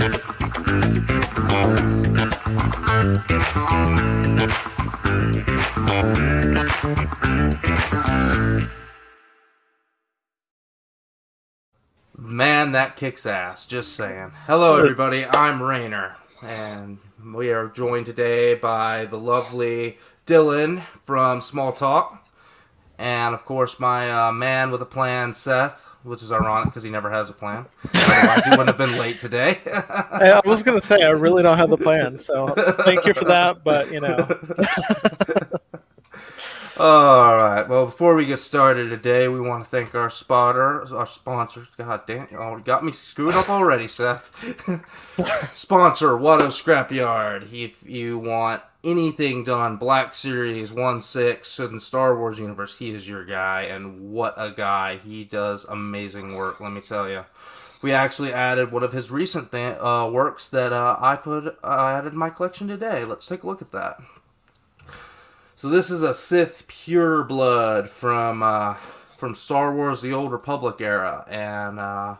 Man, that kicks ass. Just saying. Hello, everybody. I'm Rainer, and we are joined today by the lovely Dylan from Small Talk, and of course my uh, man with a plan, Seth. Which is ironic because he never has a plan. Otherwise, he wouldn't have been late today. I was gonna say I really don't have the plan, so thank you for that. But you know, All right. Well, before we get started today, we want to thank our spotter, our sponsor. God damn, oh, got me screwed up already, Seth. Sponsor Watto Scrapyard. If you want anything done, Black Series One Six in Star Wars universe, he is your guy, and what a guy! He does amazing work. Let me tell you. We actually added one of his recent th- uh, works that uh, I put uh, added my collection today. Let's take a look at that. So this is a Sith pure blood from uh, from Star Wars: The Old Republic era, and uh,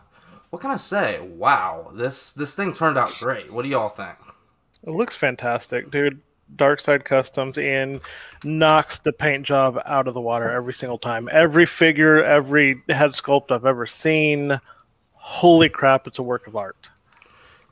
what can I say? Wow, this this thing turned out great. What do y'all think? it looks fantastic, dude. Dark Side Customs and knocks the paint job out of the water every single time. Every figure, every head sculpt I've ever seen. Holy crap! It's a work of art.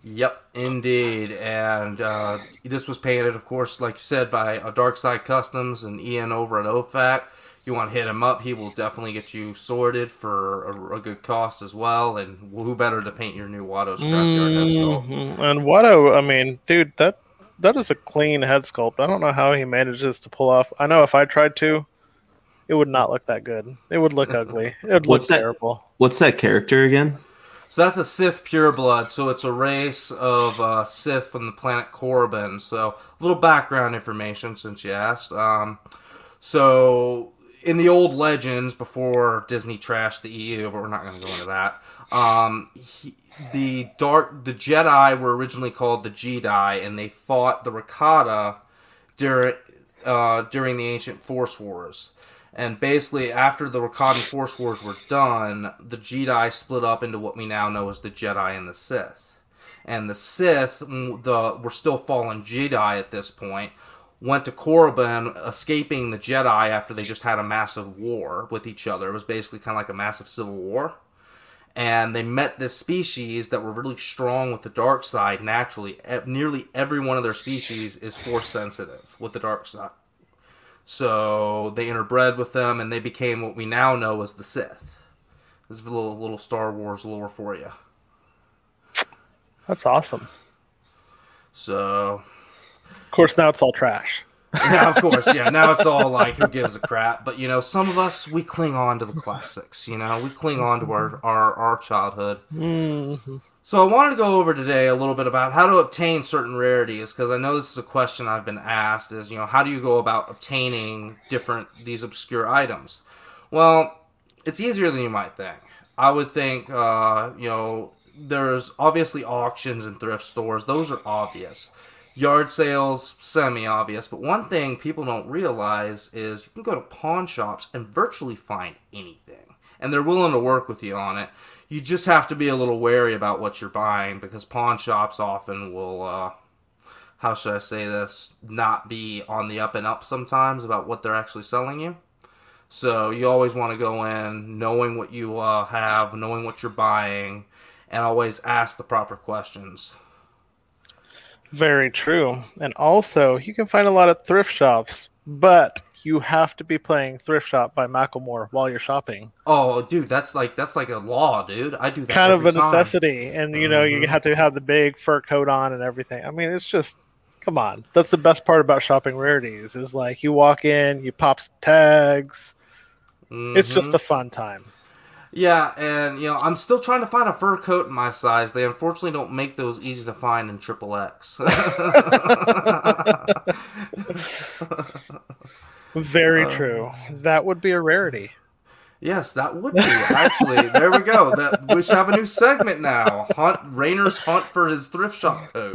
Yep, indeed. And uh, this was painted, of course, like you said, by uh, Dark Side Customs and Ian over at OFAC. You want to hit him up, he will definitely get you sorted for a, a good cost as well. And who better to paint your new Watto Scrapyard head sculpt? Mhm. And Watto, I mean, dude, that that is a clean head sculpt. I don't know how he manages to pull off. I know if I tried to, it would not look that good. It would look ugly. It would look that? terrible. What's that character again? So that's a Sith pureblood. So it's a race of uh, Sith from the planet Korriban. So a little background information since you asked. Um, so in the old legends before Disney trashed the EU, but we're not going to go into that. Um, he, the dark, the Jedi were originally called the Jedi, and they fought the Rakata during uh, during the ancient Force Wars. And basically, after the Rakatan Force Wars were done, the Jedi split up into what we now know as the Jedi and the Sith. And the Sith, the were still fallen Jedi at this point, went to Korriban, escaping the Jedi after they just had a massive war with each other. It was basically kind of like a massive civil war. And they met this species that were really strong with the dark side naturally. Nearly every one of their species is force sensitive with the dark side. So they interbred with them, and they became what we now know as the Sith. This is a little little Star Wars lore for you. That's awesome. So Of course, now it's all trash. Now, of course, yeah. Now it's all like who gives a crap. But you know, some of us we cling on to the classics. You know, we cling on to our our, our childhood. Mhm. So I wanted to go over today a little bit about how to obtain certain rarities because I know this is a question I've been asked is, you know, how do you go about obtaining different these obscure items? Well, it's easier than you might think. I would think uh, you know, there's obviously auctions and thrift stores. Those are obvious. Yard sales, semi obvious, but one thing people don't realize is you can go to pawn shops and virtually find anything. And they're willing to work with you on it you just have to be a little wary about what you're buying because pawn shops often will uh how should I say this not be on the up and up sometimes about what they're actually selling you. So you always want to go in knowing what you uh, have, knowing what you're buying, and always ask the proper questions. Very true. And also, you can find a lot of thrift shops, but you have to be playing Thrift Shop by Macklemore while you're shopping. Oh, dude, that's like that's like a law, dude. I do that kind of a time. necessity. And, you know, you Mhm. have to have the big fur coat on and everything. I mean, it's just, come on. That's the best part about shopping rarities is like you walk in, you pop some tags. It's just Mhm. a fun time. Yeah, and you know, I'm still trying to find a fur coat in my size. They unfortunately don't make those easy to find in triple X. Very Uh, true. That would be a rarity. yes, that would be actually. There we go. That we should have a new segment now. Hunt Rainer's hunt for his thrift shop coat.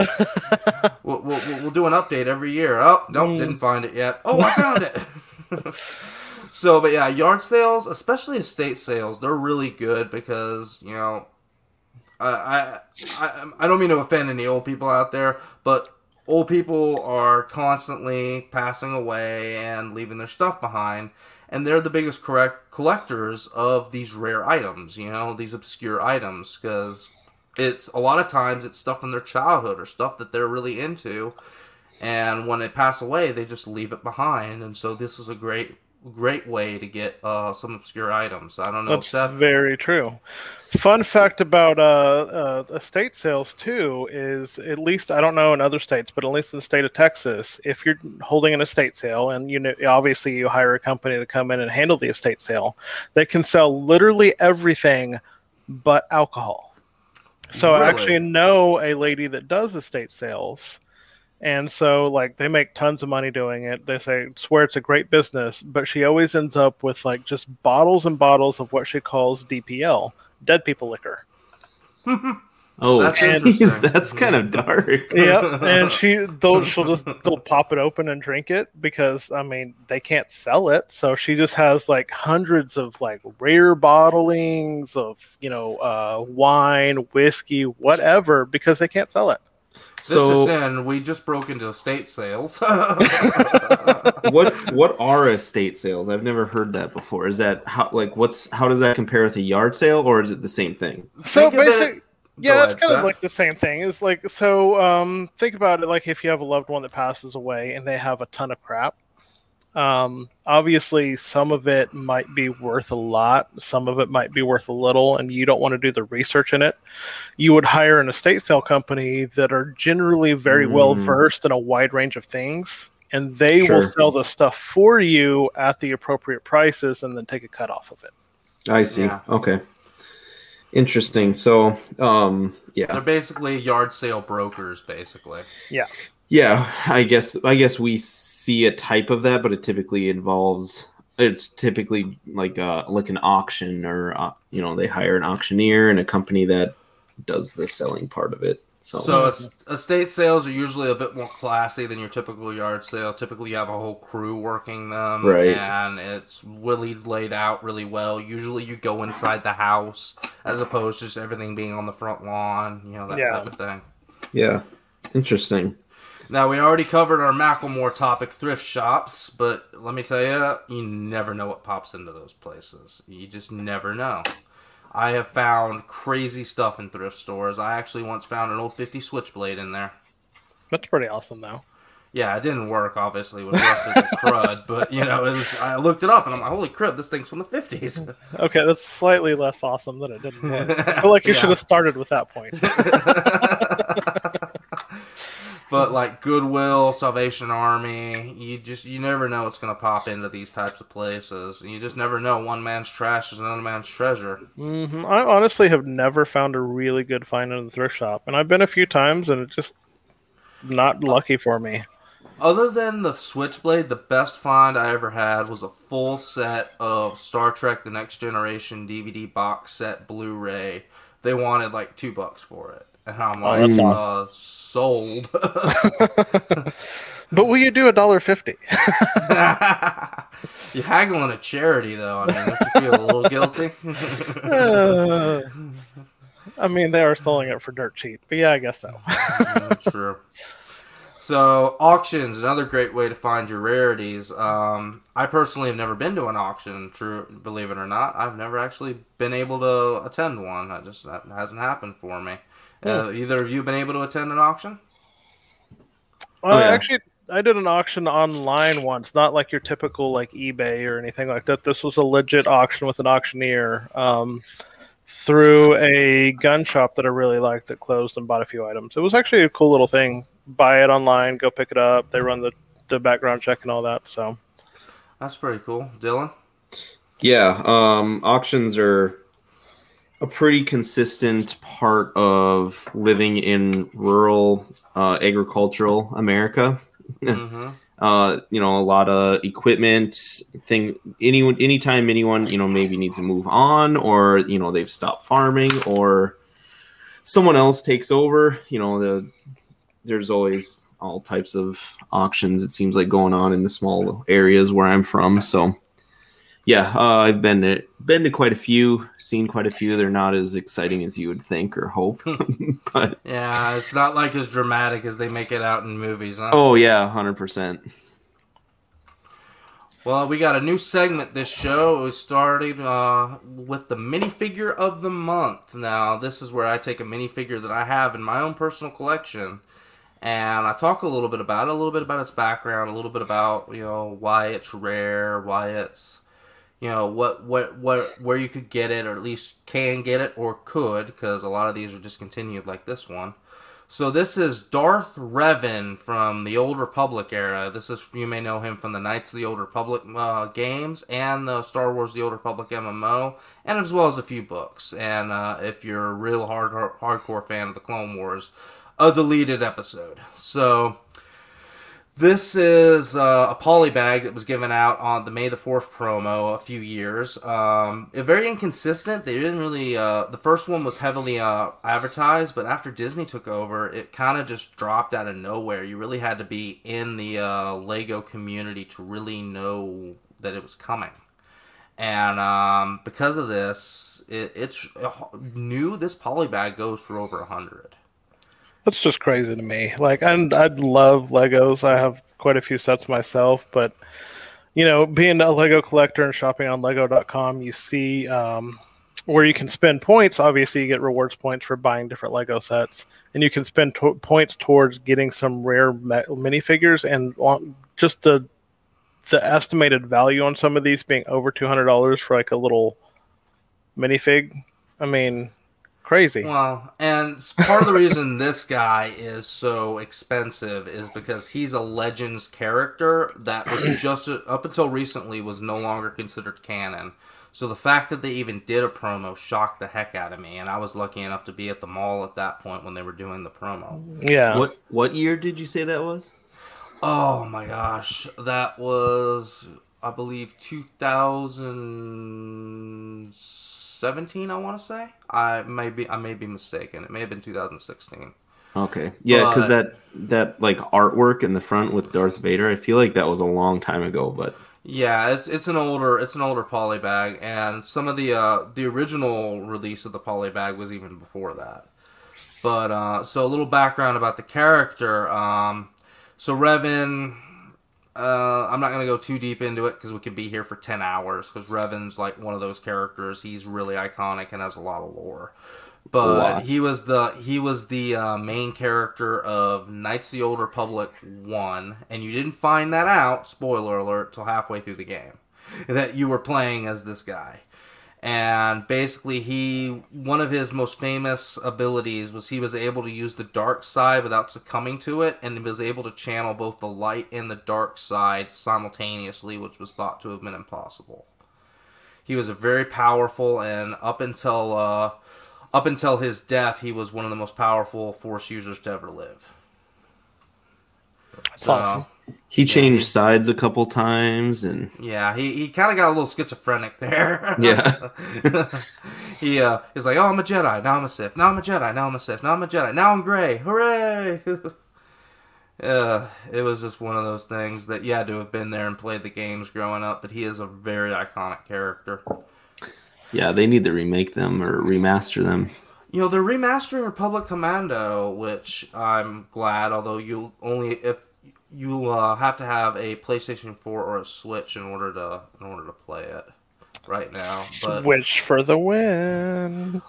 We'll, we'll, we'll do an update every year. Oh, nope, Mm. didn't find it yet. Oh, I found it. so, but yeah, yard sales, especially estate sales, they're really good because you know I, I I don't mean to offend any old people out there, but old people are constantly passing away and leaving their stuff behind, and they're the biggest correct collectors of these rare items. You know, these obscure items because it's a lot of times it's stuff from their childhood or stuff that they're really into and when they pass away they just leave it behind and so this is a great great way to get uh, some obscure items i don't know That's Seth... very true fun fact about uh, uh, estate sales too is at least i don't know in other states but at least in the state of texas if you're holding an estate sale and you know obviously you hire a company to come in and handle the estate sale they can sell literally everything but alcohol so really? I actually know a lady that does estate sales. And so, like, they make tons of money doing it. They say, swear it's a great business, but she always ends up with like just bottles and bottles of what she calls DPL, dead people liquor. Oh, that's, that's kind of dark. yeah, and she they'll she'll just they'll pop it open and drink it because I mean they can't sell it, so she just has like hundreds of like rare bottlings of you know uh, wine, whiskey, whatever because they can't sell it. This so, is in. We just broke into estate sales. what what are estate sales? I've never heard that before. Is that how like what's how does that compare with a yard sale or is it the same thing? So basically yeah, it's kind Seth. of like the same thing. It's like so. Um, think about it like if you have a loved one that passes away and they have a ton of crap. Um, obviously, some of it might be worth a lot, some of it might be worth a little, and you don't want to do the research in it. You would hire an estate sale company that are generally very mm. well versed in a wide range of things, and they sure. will sell the stuff for you at the appropriate prices and then take a cut off of it. I see. Yeah. Okay. Interesting. So, um, yeah, they're basically yard sale brokers, basically. Yeah. Yeah, I guess I guess we see a type of that, but it typically involves it's typically like uh like an auction or uh, you know they hire an auctioneer and a company that does the selling part of it. So, so estate sales are usually a bit more classy than your typical yard sale. Typically, you have a whole crew working them, right? And it's really laid out really well. Usually, you go inside the house as opposed to just everything being on the front lawn. You know that yeah. type of thing. Yeah, interesting. Now we already covered our Macklemore topic, thrift shops, but let me tell you, you never know what pops into those places. You just never know. I have found crazy stuff in thrift stores. I actually once found an old 50 switchblade in there. That's pretty awesome, though. Yeah, it didn't work, obviously, it was rusted and crud, but, you know, it was, I looked it up and I'm like, holy crap, this thing's from the 50s. Okay, that's slightly less awesome than it didn't work. I feel like you yeah. should have started with that point. but like Goodwill, Salvation Army, you just you never know what's gonna pop into these types of places. You just never know. One man's trash is another man's treasure. Mm-hmm. I honestly have never found a really good find in the thrift shop, and I've been a few times, and it's just not lucky for me. Other than the Switchblade, the best find I ever had was a full set of Star Trek: The Next Generation DVD box set Blu-ray. They wanted like two bucks for it. And I'm oh, like, oh, uh, sold. but will you do a dollar fifty? you haggle in a charity, though. I mean, don't you feel a little guilty? uh, I mean, they are selling it for dirt cheap, but yeah, I guess so. true. So auctions, another great way to find your rarities. Um, I personally have never been to an auction. True, believe it or not, I've never actually been able to attend one. That just that hasn't happened for me. Uh, either of you been able to attend an auction? Well, oh, yeah. actually, I did an auction online once, not like your typical like eBay or anything like that. This was a legit auction with an auctioneer um, through a gun shop that I really liked that closed and bought a few items. It was actually a cool little thing. Buy it online, go pick it up. They run the, the background check and all that. So that's pretty cool, Dylan. Yeah, um, auctions are a pretty consistent part of living in rural uh, agricultural America. Mm-hmm. uh, you know, a lot of equipment thing. Anyone, anytime anyone, you know, maybe needs to move on, or you know, they've stopped farming, or someone else takes over. You know, the there's always all types of auctions. It seems like going on in the small areas where I'm from. So Yeah, uh, I've been to been to quite a few, seen quite a few. They're not as exciting as you would think or hope, but Yeah, it's not like as dramatic as they make it out in movies. Huh? oh yeah, hundred percent. Well, we got a new segment this show. We started uh, with the minifigure of the month. Now, this is where I take a minifigure that I have in my own personal collection, and I talk a little bit about it, a little bit about its background, a little bit about you know why it's rare, why it's you know what what what where you could get it, or at least can get it or could, because a lot of these are discontinued, like this one. So this is Darth Revan from the Old Republic era. This is you may know him from the Knights of the Old Republic uh, games and the Star Wars: The Old Republic MMO, and as well as a few books. And uh, if you're a real hard, hard hardcore fan of the Clone Wars, a deleted episode. So this is uh, a poly bag that was given out on the May the Fourth promo a few years. Um, very inconsistent. They didn't really. Uh, the first one was heavily uh, advertised, but after Disney took over, it kind of just dropped out of nowhere. You really had to be in the uh, Lego community to really know that it was coming. And um, because of this, it, it's new. This poly bag goes for over a hundred. That's just crazy to me. Like, I I love Legos. I have quite a few sets myself, but you know, being a Lego collector and shopping on Lego.com, you see um, where you can spend points. Obviously, you get rewards points for buying different Lego sets, and you can spend to- points towards getting some rare me- minifigures. And on- just the the estimated value on some of these being over two hundred dollars for like a little minifig. I mean, crazy. Well, and part of the reason this guy is so expensive is because he's a Legends character that was just up until recently was no longer considered canon. So the fact that they even did a promo shocked the heck out of me, and I was lucky enough to be at the mall at that point when they were doing the promo. yeah. What what year did you say that was? Oh my gosh, that was I believe 2017. I want to say I may be I may be mistaken. It may have been 2016. Okay, yeah, because that that like artwork in the front with Darth Vader, I feel like that was a long time ago, but Yeah, it's it's an older it's an older poly bag, and some of the uh, the original release of the poly bag was even before that. But uh, so a little background about the character. Um, so Revan, uh, I'm not gonna go too deep into it because we could be here for ten hours. Because Revan's like one of those characters. He's really iconic and has a lot of lore. But he was the he was the uh, main character of Knights of the Old Republic one, and you didn't find that out. Spoiler alert! Till halfway through the game, that you were playing as this guy. And basically, he one of his most famous abilities was he was able to use the dark side without succumbing to it, and he was able to channel both the light and the dark side simultaneously, which was thought to have been impossible. He was a very powerful, and up until uh, up until his death, he was one of the most powerful Force users to ever live. That's awesome. He changed sides a couple times, and Yeah, he, he kind of got a little schizophrenic there. Yeah. he uh, he's like, oh, I'm a Jedi, now I'm a Sith, now I'm a Jedi, now I'm a Sith, now I'm a Jedi, now I'm Gray, hooray! uh, it was just one of those things that you had to have been there and played the games growing up, but he is a very iconic character. yeah, they need to remake them or remaster them. You know, they're remastering Republic Commando, which I'm glad, although you only if you uh, have to have a PlayStation 4 or a Switch in order to in order to play it right now. But Switch for the win.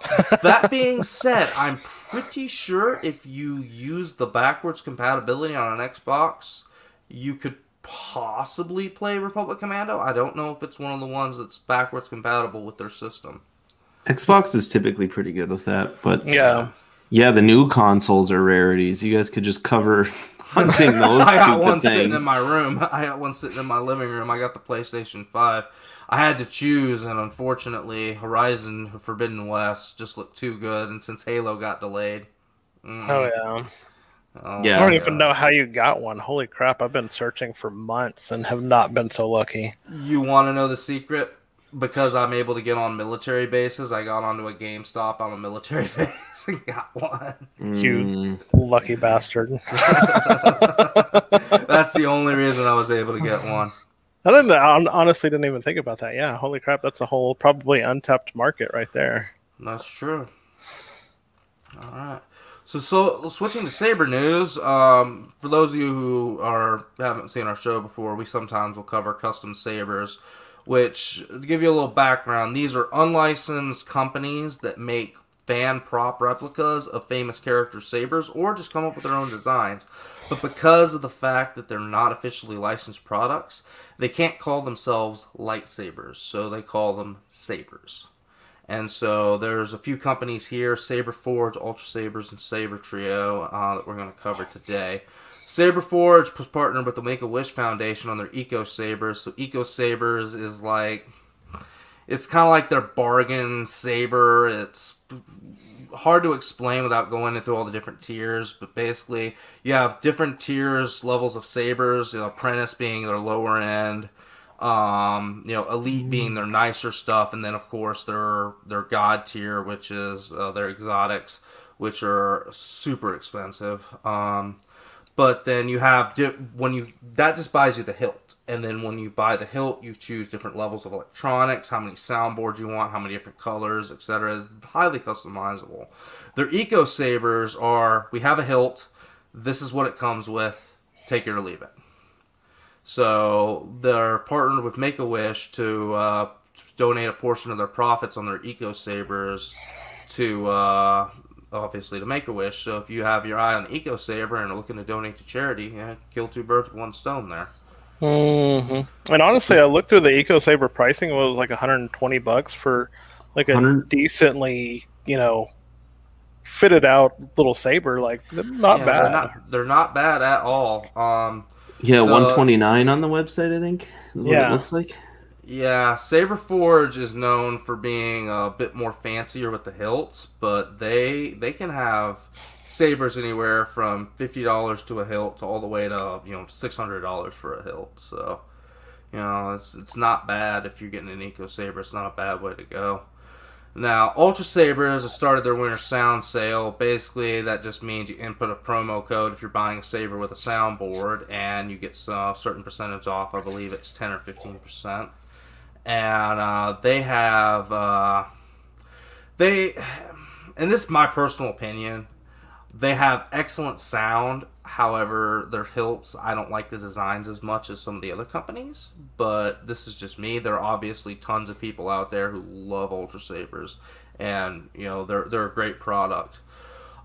that being said, I'm pretty sure if you use the backwards compatibility on an Xbox, you could possibly play Republic Commando. I don't know if it's one of the ones that's backwards compatible with their system. Xbox is typically pretty good with that, but Yeah. Yeah, the new consoles are rarities. You guys could just cover hunting those I got one things. sitting in my room. I got one sitting in my living room. I got the PlayStation 5. I had to choose, and unfortunately, Horizon Forbidden West just looked too good. And since Halo got delayed, mm, Oh yeah. oh, Yeah. I don't even know how you got one. Holy crap! I've been searching for months and have not been so lucky. You want to know the secret? Because I'm able to get on military bases, I got onto a GameStop on a military base and got one. You Mm, lucky bastard. That's the only reason I was able to get one. I didn't I honestly didn't even think about that. Yeah, holy crap, that's a whole probably untapped market right there. That's true. All right. So, so switching to Saber news. Um, for those of you who are haven't seen our show before, we sometimes will cover custom sabers. Which, to give you a little background, these are unlicensed companies that make fan prop replicas of famous character sabers, or just come up with their own designs. But because of the fact that they're not officially licensed products, they can't call themselves lightsabers, so they call them sabers. And so there's a few companies here, Saber Forge, Ultra Sabers, and Saber Trio, uh, that we're going to cover today. Saber Forge was partnered with the Make a Wish Foundation on their Eco Sabers. So Eco Sabers is like, it's kind of like their bargain saber. It's hard to explain without going into all the different tiers, but basically you have different tiers, levels of sabers. You know, Apprentice being their lower end, um, you know, Elite being their nicer stuff, and then of course their their God tier, which is uh, their exotics, which are super expensive. Um, but then you have when you that just buys you the hilt, and then when you buy the hilt, you choose different levels of electronics, how many soundboards you want, how many different colors, etc. Highly customizable. Their eco sabers are we have a hilt, this is what it comes with, take it or leave it. So they're partnered with Make a Wish to uh, donate a portion of their profits on their eco sabers to uh, obviously to Make a Wish. So if you have your eye on Eco Saber and are looking to donate to charity, yeah, kill two birds with one stone there. Mm-hmm. And honestly, I looked through the Eco Saber pricing; it was like 120 bucks for like a 100? decently, you know, fitted out little saber. Like not yeah, bad. They're not, they're not, bad at all. Um, yeah, 129 on the website, I think. yeah, it looks like. Yeah, Saber Forge is known for being a bit more fancier with the hilts, but they they can have sabers anywhere from fifty dollars to a hilt to all the way to you know six hundred dollars for a hilt. So you know it's it's not bad if you're getting an Eco Saber. It's not a bad way to go. Now, Ultra Sabers have started their winter sound sale. Basically, that just means you input a promo code if you're buying a saber with a soundboard, and you get uh, a certain percentage off. I believe it's 10 or 15 percent and uh, they have uh, they and this is my personal opinion they have excellent sound. However their hilts i don't like the designs as much as some of the other companies but this is just me. There are obviously tons of people out there who love ultra sabers and you know they're they're a great product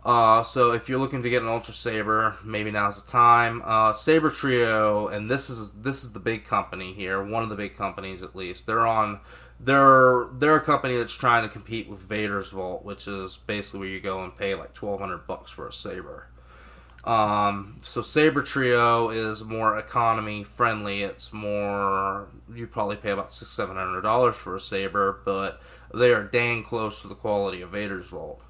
uh, so if you're looking to get an Ultra Saber, maybe now's the time. Uh, Saber Trio, and this is this is the big company here, one of the big companies at least. They're on. They're they're a company that's trying to compete with Vader's Vault, which is basically where you go and pay like twelve hundred bucks for a saber. Um, so Saber Trio is more economy friendly. It's more you probably pay about six seven hundred dollars for a saber, but they are dang close to the quality of Vader's Vault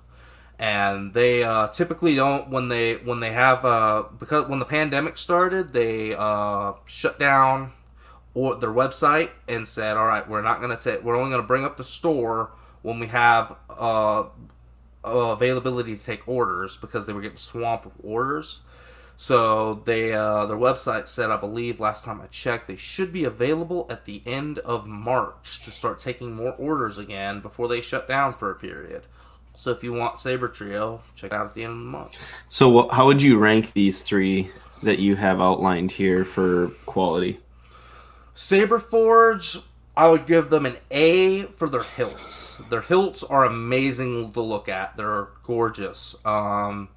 and they uh, typically don't when they when they have uh, because when the pandemic started they uh, shut down or their website and said all right we're not to take we're only to bring up the store when we have uh, availability to take orders because they were getting swamped with orders. So they uh, their website said i believe last time i checked they should be available at the end of march to start taking more orders again before they shut down for a period so if you want Saber Trio, check out at the end of the month. So how would you rank these three that you have outlined here for quality? Saber Forge, I would give them an A for their hilts. Their hilts are amazing to look at. They're gorgeous. Um,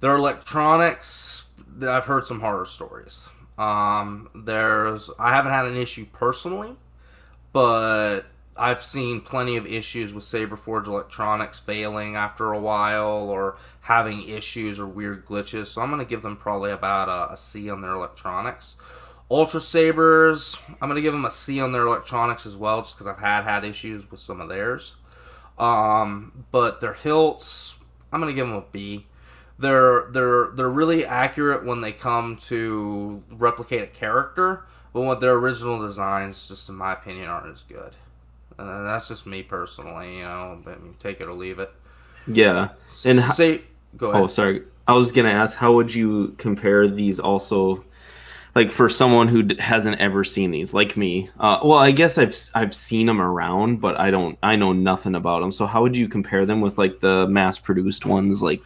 their electronics, I've heard some horror stories. Um, there's I haven't had an issue personally, but I've seen plenty of issues with Saberforge electronics failing after a while or having issues or weird glitches. So I'm going to give them probably about a, a C on their electronics. Ultra Sabers, I'm going to give them a C on their electronics as well, just because I've had had issues with some of theirs. Um, but their hilts, I'm going to give them a B. They're they're they're really accurate when they come to replicate a character, but what their original designs, just in my opinion, aren't as good. Uh, that's just me personally, you know. But take it or leave it. Yeah, and say, go ahead. Oh, sorry. I was gonna ask, how would you compare these also? like for someone who d- hasn't ever seen these, like me. Uh, well, I guess I've I've seen them around, but I don't. I know nothing about them. So how would you compare them with like the mass-produced ones, like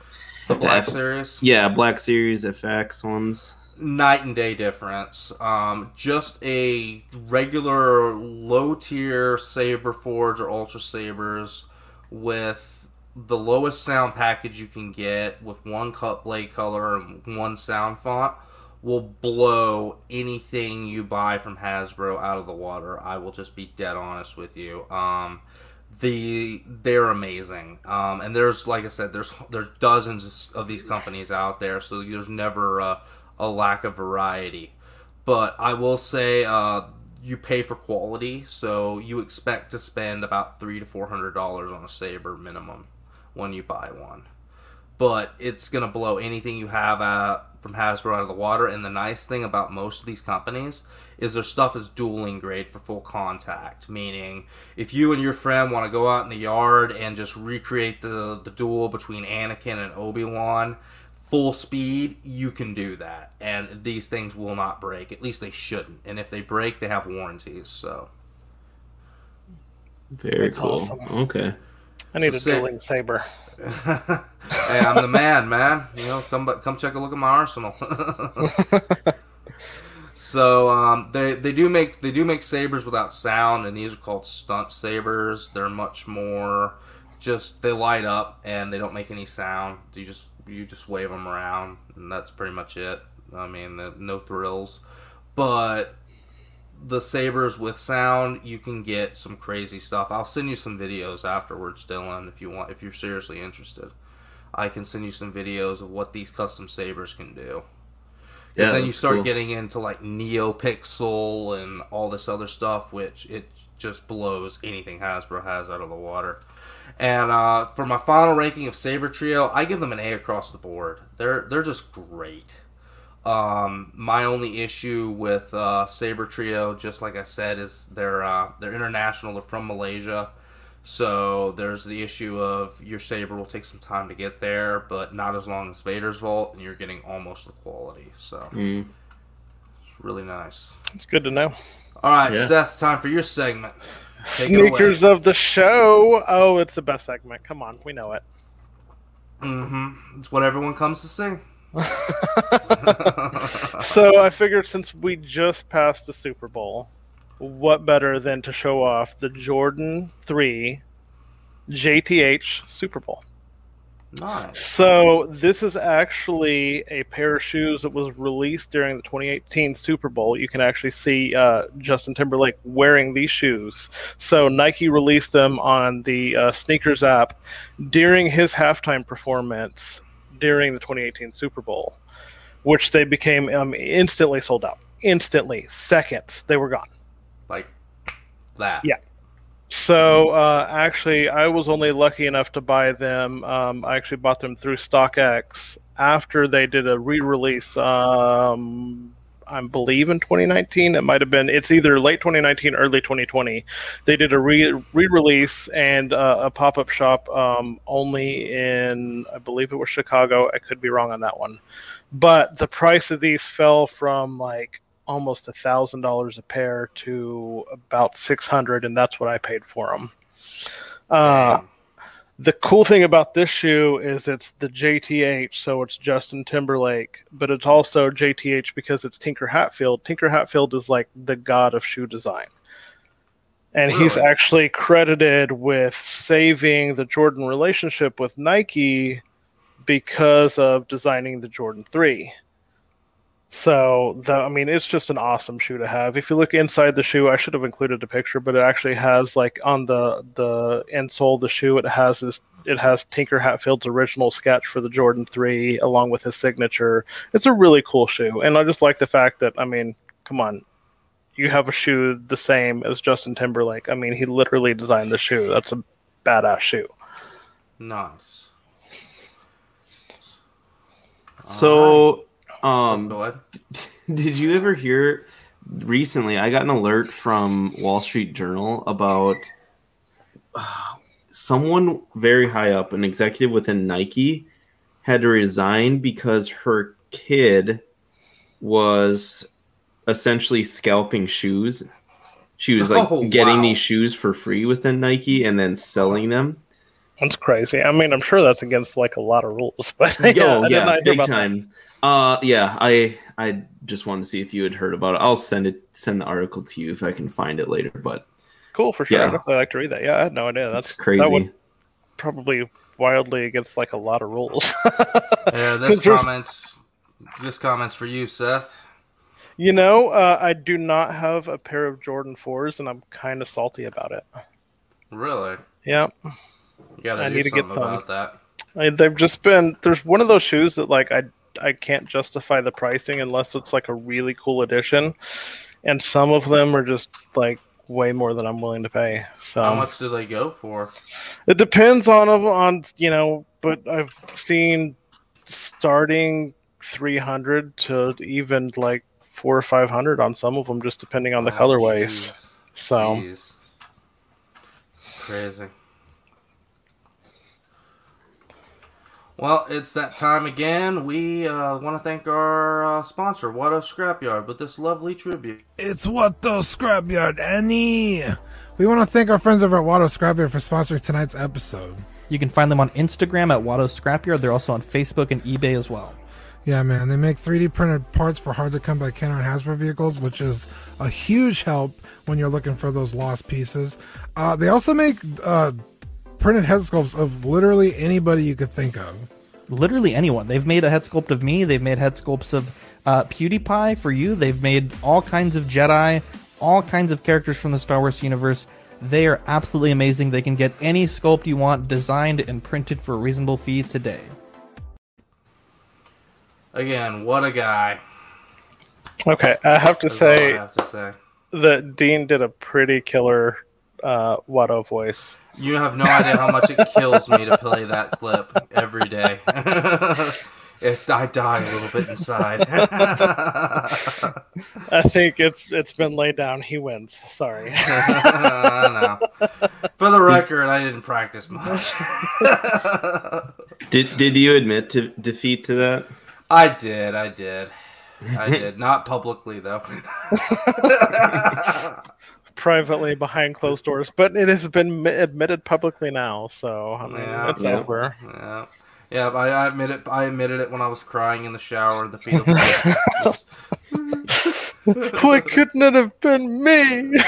The Black F- Series. yeah, Black Series FX ones? Night and day difference. Um, just a regular low tier Saber Forge or Ultra Sabers with the lowest sound package you can get with one cut blade color and one sound font will blow anything you buy from Hasbro out of the water. I will just be dead honest with you. Um, the they're amazing um, and there's like i said there's there's dozens of these companies out there so there's never uh, a lack of variety but i will say uh, you pay for quality so you expect to spend about three to four hundred dollars on a saber minimum when you buy one but it's gonna blow anything you have uh, from Hasbro out of the water. And the nice thing about most of these companies is their stuff is dueling grade for full contact. Meaning, if you and your friend want to go out in the yard and just recreate the the duel between Anakin and Obi Wan, full speed, you can do that. And these things will not break. At least they shouldn't. And if they break, they have warranties. So. Very That's cool. awesome. Okay. I need So a say- dueling saber. hey, I'm the man, man. You know, come come check a look at my arsenal. so um, they they do make they do make sabers without sound, and these are called stunt sabers. They're much more just they light up and they don't make any sound. You just you just wave them around, and that's pretty much it. I mean, the, no thrills, but the sabers with sound, you can get some crazy stuff. I'll send you some videos afterwards, Dylan, if you want. If you're seriously interested, I can send you some videos of what these custom sabers can do. Yeah, And then you start cool. getting into like NeoPixel and all this other stuff, which it just blows anything Hasbro has out of the water. And uh, for my final ranking of Saber Trio, I give them an A across the board. They're they're just great. Um, my only issue with uh, Saber Trio, just like I said, is they're uh, they're international. They're from Malaysia, so there's the issue of your saber will take some time to get there, but not as long as Vader's Vault, and you're getting almost the quality. So Mm. it's really nice. It's good to know. All right, Yeah. Seth, time for your segment. Take it away. Sneakers of the show. Oh, it's the best segment. Come on, we know it. Mm-hmm. It's what everyone comes to see. so I figured since we just passed the Super Bowl, what better than to show off the Jordan 3 JTH Super Bowl? Nice. So this is actually a pair of shoes that was released during the 2018 Super Bowl. You can actually see uh, Justin Timberlake wearing these shoes. So Nike released them on the uh, sneakers app during his halftime performance during the 2018 Super Bowl, which they became um, instantly sold out. Instantly, seconds, they were gone. Like that. Yeah. So uh, actually, I was only lucky enough to buy them. Um, I actually bought them through StockX after they did a re-release. Um, I believe in 2019. It might have been. It's either late 2019, early 2020. They did a re re-release and uh, a pop-up shop um, only in, I believe it was Chicago. I could be wrong on that one, but the price of these fell from like almost a thousand dollars a pair to about 600 and that's what i paid for them uh, the cool thing about this shoe is it's the jth so it's justin timberlake but it's also jth because it's tinker hatfield. Tinker hatfield is like the god of shoe design. And he's actually credited with saving the jordan relationship with nike because of designing the jordan 3 so the, I mean, it's just an awesome shoe to have. If you look inside the shoe, I should have included a picture, but it actually has like on the the insole of the shoe, it has this. It has Tinker Hatfield's original sketch for the Jordan Three, along with his signature. It's a really cool shoe, and I just like the fact that I mean, come on, you have a shoe the same as Justin Timberlake. I mean, he literally designed the shoe. That's a badass shoe. Nice. So, um, go ahead. did you ever hear recently? I got an alert from Wall Street Journal about uh, someone very high up, an executive within Nike, had to resign because her kid was essentially scalping shoes. She was like Oh, getting wow. these shoes for free within Nike and then selling them. That's crazy. I mean, I'm sure that's against like a lot of rules, but yeah, I did yeah, not big about that. time. Uh, yeah, I I just wanted to see if you had heard about it. I'll send it send the article to you if I can find it later. But Cool for sure. Yeah. I'd definitely like to read that. Yeah, I had no idea. that's That's crazy. That would probably wildly against like a lot of rules. yeah, this comments. This comments for you, Seth. you know, uh, I do not have a pair of Jordan fours, and I'm kind of salty about it. Really? Yeah, You gotta I do need to get some. about that. I, they've just been. There's one of those shoes that like I I can't justify the pricing unless it's like a really cool edition, and some of them are just like way more than I'm willing to pay. So How much do they go for? It depends on on you know, but I've seen starting 300 to even like four or 500 on some of them, just depending on the Oh, colorways. jeez. So. It's crazy. Well, it's that time again. We uh, want to thank our uh, sponsor, Watto Scrapyard, with this lovely tribute. It's what the Scrapyard, Annie. We want to thank our friends over at Watto Scrapyard for sponsoring tonight's episode. You can find them on Instagram at Watto Scrapyard. They're also on Facebook and eBay as well. Yeah, man, they make 3D printed parts for hard to come by Kenner and Hasbro vehicles, which is a huge help when you're looking for those lost pieces. Uh, they also make uh, printed head sculpts of literally anybody you could think of. Literally anyone. They've made a head sculpt of me. They've made head sculpts of uh, PewDiePie for you. They've made all kinds of Jedi, all kinds of characters from the Star Wars universe. They are absolutely amazing. They can get any sculpt you want designed and printed for a reasonable fee today. Again, what a guy. okay, I have to That's all I have to say. that Dean did a pretty killer uh, Watto voice. You have no idea how much it kills me to play that clip every day. if I die a little bit inside. I think it's it's been laid down. He wins. Sorry. I know. For the record, I didn't practice much. Did did you admit to defeat to that? I did, I did. I did. Not publicly, though. Privately behind closed doors, but it has been mi- admitted publicly now, so I mean, Yeah, it's yeah. over. yeah. Yeah, I, I admit it. I admitted it when I was crying in the shower. The fetal. Why couldn't it have been me?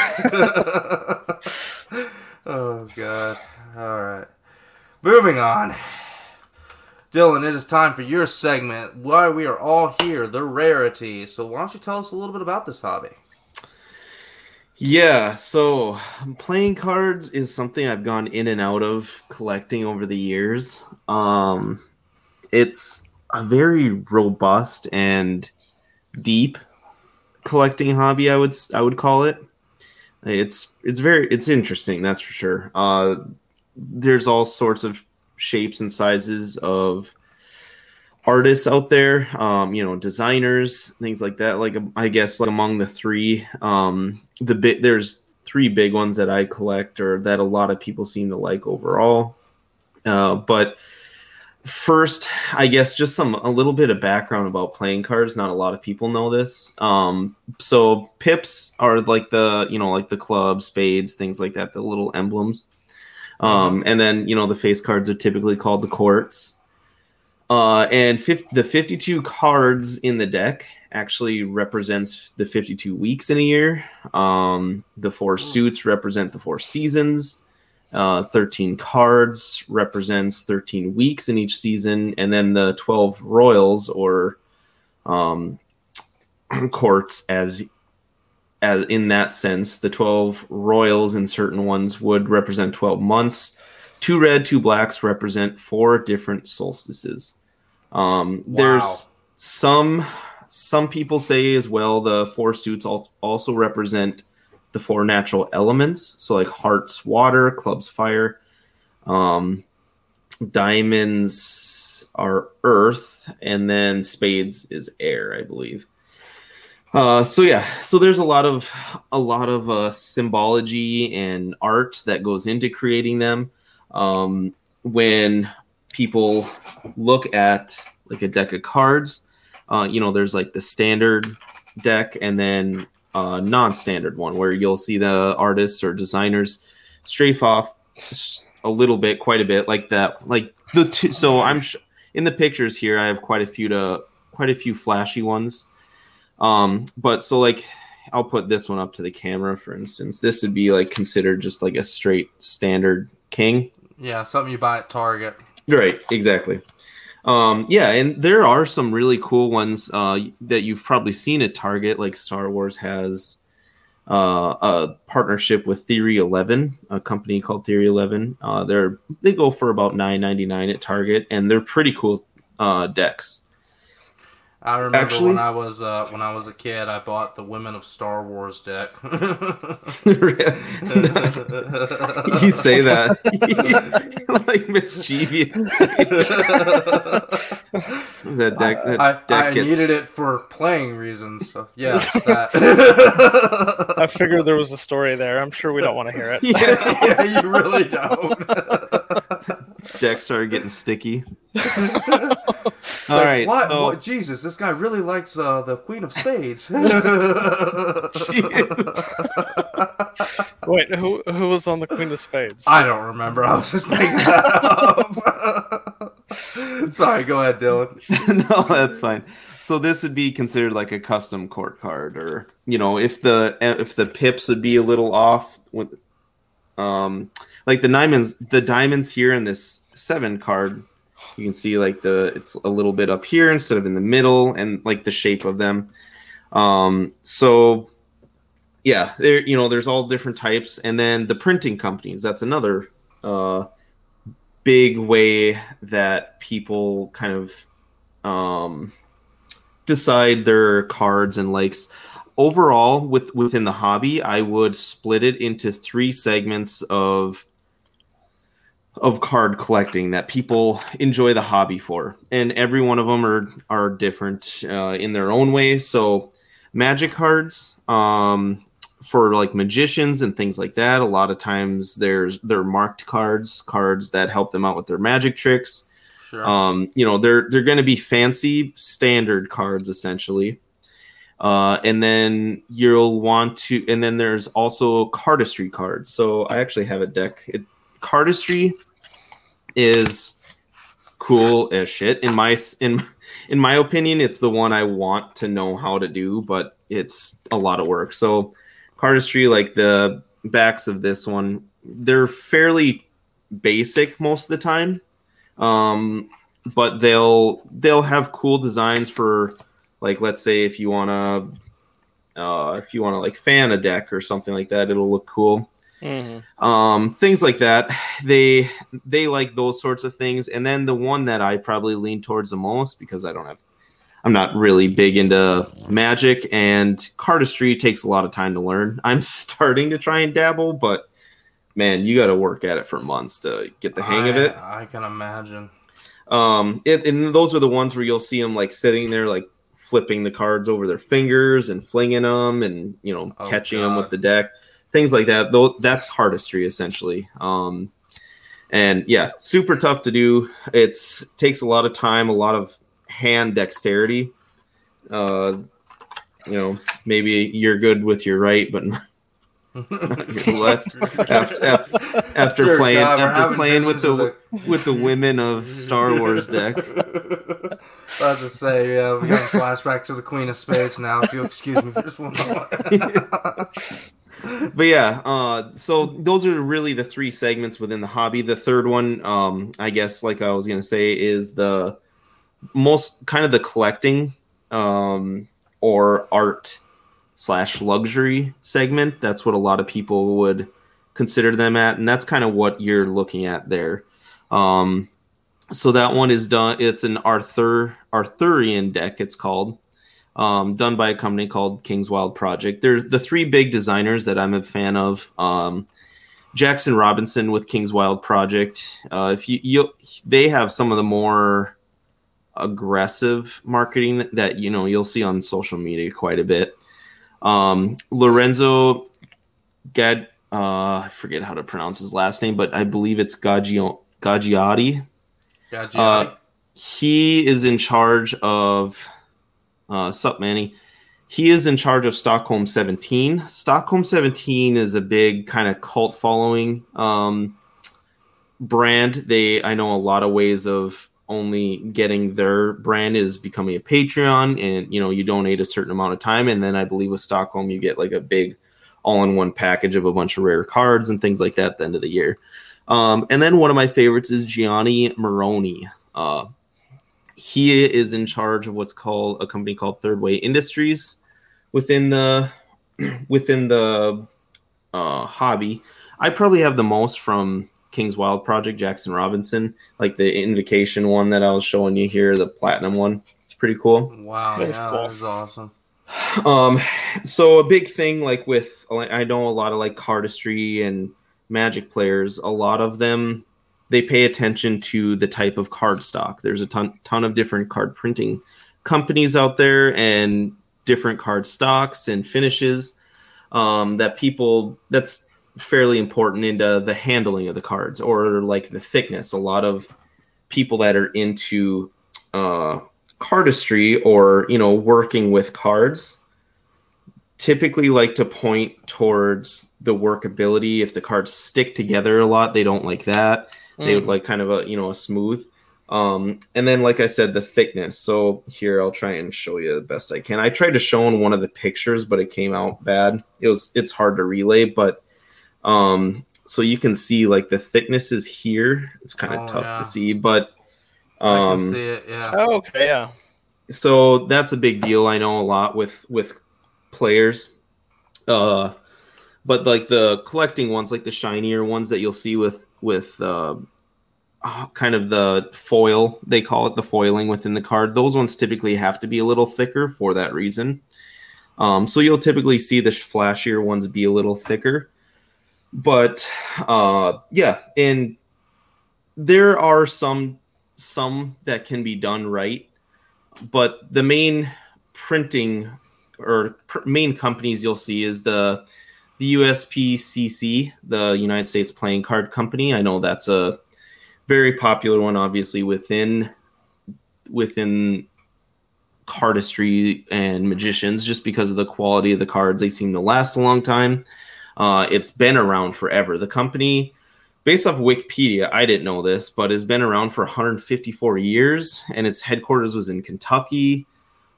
oh god. All right. Moving on. Dylan, it is time for your segment. Why we are all here, the rarity. So why don't you tell us a little bit about this hobby? Yeah, so playing cards is something I've gone in and out of collecting over the years. Um, it's a very robust and deep collecting hobby. I would I would call it. It's it's very it's interesting. That's for sure. Uh, there's all sorts of shapes and sizes of artists out there um you know designers things like that. Like um, i guess like among the three um the bit there's three big ones that i collect or that a lot of people seem to like overall. Uh but first i guess just some a little bit of background about playing cards. Not a lot of people know this. Um so pips are like the you know like the clubs spades things like that the little emblems. Um and then you know the face cards are typically called the courts uh, and fif- the 52 cards in the deck actually represents the 52 weeks in a year. Um, the four suits represent the four seasons. Uh, 13 cards represents 13 weeks in each season, and then the 12 royals or um, courts as as in that sense, the 12 royals in certain ones would represent 12 months. Two red, two blacks represent four different solstices. Um, Wow. There's some some people say as well the four suits al- also represent the four natural elements. So like hearts, water, clubs, fire. Um, diamonds are earth, and then spades is air, I believe. Uh, so yeah, so there's a lot of a lot of uh, symbology and art that goes into creating them. Um, when people look at like a deck of cards, uh, you know, there's like the standard deck, and then a non-standard one where you'll see the artists or designers strafe off a little bit, quite a bit, like that. Like the two. So I'm sh- in the pictures here. I have quite a few to quite a few flashy ones. Um, but so like I'll put this one up to the camera, for instance. This would be like considered just like a straight standard king. Yeah, something you buy at Target. Right, exactly. Um, yeah, and there are some really cool ones uh, that you've probably seen at Target, like Star Wars has uh, a partnership with Theory Eleven, a company called Theory Eleven. Uh, they're they go for about nine ninety nine at Target, and they're pretty cool uh, decks. I remember Actually- when I was uh, when I was a kid, I bought the Women of Star Wars deck. you say that like mischievous. that deck, that I, deck I gets- needed it for playing reasons. So yeah, that. I figured there was a story there. I'm sure we don't want to hear it. Yeah, yeah, you really don't. Deck started getting sticky. It's All like, right, What? so What? Jesus, this guy really likes uh, the Queen of Spades. Wait, who who was on the Queen of Spades? I don't remember. I was just making that up. Sorry, go ahead, Dylan. no, that's fine. So this would be considered like a custom court card, or you know, if the if the pips would be a little off with, um, like the diamonds, the diamonds here in this seven card, you can see like the it's a little bit up here instead of in the middle, and like the shape of them. Um, so yeah, there you know, there's all different types, and then the printing companies. That's another uh, big way that people kind of um, decide their cards and likes. Overall, with within the hobby, I would split it into three segments of of card collecting that people enjoy the hobby for, and every one of them are are different uh, in their own way. So, magic cards um, for like magicians and things like that. A lot of times, there's they're marked cards, cards that help them out with their magic tricks. Sure. Um, you know, they're they're going to be fancy standard cards essentially. Uh, and then you'll want to, and then there's also cardistry cards. So I actually have a deck. It, cardistry is cool as shit in my in in my opinion. It's the one I want to know how to do, but it's a lot of work. So cardistry, like the backs of this one, they're fairly basic most of the time um but they'll they'll have cool designs for like let's say if you want to uh if you want to like fan a deck or something like that it'll look cool Mhm. um things like that. They they like those sorts of things. And then the one that i probably lean towards the most because i don't have i'm not really big into magic and cardistry takes a lot of time to learn. I'm starting to try and dabble but man you got to work at it for months to get the hang of it. I can imagine. um, it, and those are the ones where you'll see them like sitting there, like flipping the cards over their fingers and flinging them, and you know Oh, catching them with the deck, things like that. Though that's cardistry essentially. Um, and yeah, super tough to do. It's takes a lot of time, a lot of hand dexterity. Uh, you know, maybe you're good with your right, but not your left. After, after, after Dear playing God, after playing with visions the with the women of Star Wars deck. I was to say, yeah, we got a flashback to the Queen of Spades now. If you'll excuse me for just one moment. But yeah, uh, so those are really the three segments within the hobby. The third one, um, I guess, like I was gonna say, is the most kind of the collecting um, or art slash luxury segment. That's what a lot of people would consider them at, and that's kind of what you're looking at there. Um, so that one is done. It's an Arthur Arthurian deck. It's called um, done by a company called King's Wild Project. There's the three big designers that I'm a fan of. Um, Jackson Robinson with King's Wild Project. Uh, if you, you, they have some of the more aggressive marketing that you know you'll see on social media quite a bit. Um, Lorenzo Gad, uh, I forget how to pronounce his last name, but I believe it's Gaggio, Gaggiotti Gagiotti. Uh, he is in charge of uh sup manny he is in charge of Stockholm 17. Stockholm 17 is a big kind of cult following um, brand. They I know a lot of ways of only getting their brand is becoming a Patreon, and you know you donate a certain amount of time, and then I believe with Stockholm you get like a big all-in-one package of a bunch of rare cards and things like that at the end of the year. Um, and then one of my favorites is Gianni Moroni. Uh, he is in charge of what's called a company called Third Way Industries within the within the uh, hobby. I probably have the most from King's Wild Project, Jackson Robinson, like the invocation one that I was showing you here, the platinum one. It's pretty cool. Wow, That's yeah, cool. that is awesome. Um, so a big thing like with I know a lot of like cardistry and magic players, a lot of them they pay attention to the type of card stock. There's a ton ton of different card printing companies out there and different card stocks and finishes um, that people that's fairly important into the handling of the cards or like the thickness. A lot of people that are into uh, cardistry or you know working with cards typically like to point towards the workability if the cards stick together a lot they don't like that they would like kind of a you know a smooth um and then like i said the thickness so here i'll try and show you the best i can i tried to show in one of the pictures but it came out bad it was it's hard to relay but um so you can see like the thickness is here it's kind of Oh, tough yeah. to see but I um can see it. Yeah. Oh, okay, yeah. so that's a big deal i know a lot with with players uh but like the collecting ones like the shinier ones that you'll see with with uh kind of the foil they call it the foiling within the card. Those ones typically have to be a little thicker for that reason. Um so you'll typically see the flashier ones be a little thicker. But uh yeah and there are some some that can be done right. But the main printing or pr- main companies you'll see is the the USPCC, the United States Playing Card Company. I know that's a very popular one, obviously within within cardistry and magicians, just because of the quality of the cards. They seem to last a long time. Uh, it's been around forever. The company, based off Wikipedia, I didn't know this, but has been around for 154 years, and its headquarters was in Kentucky.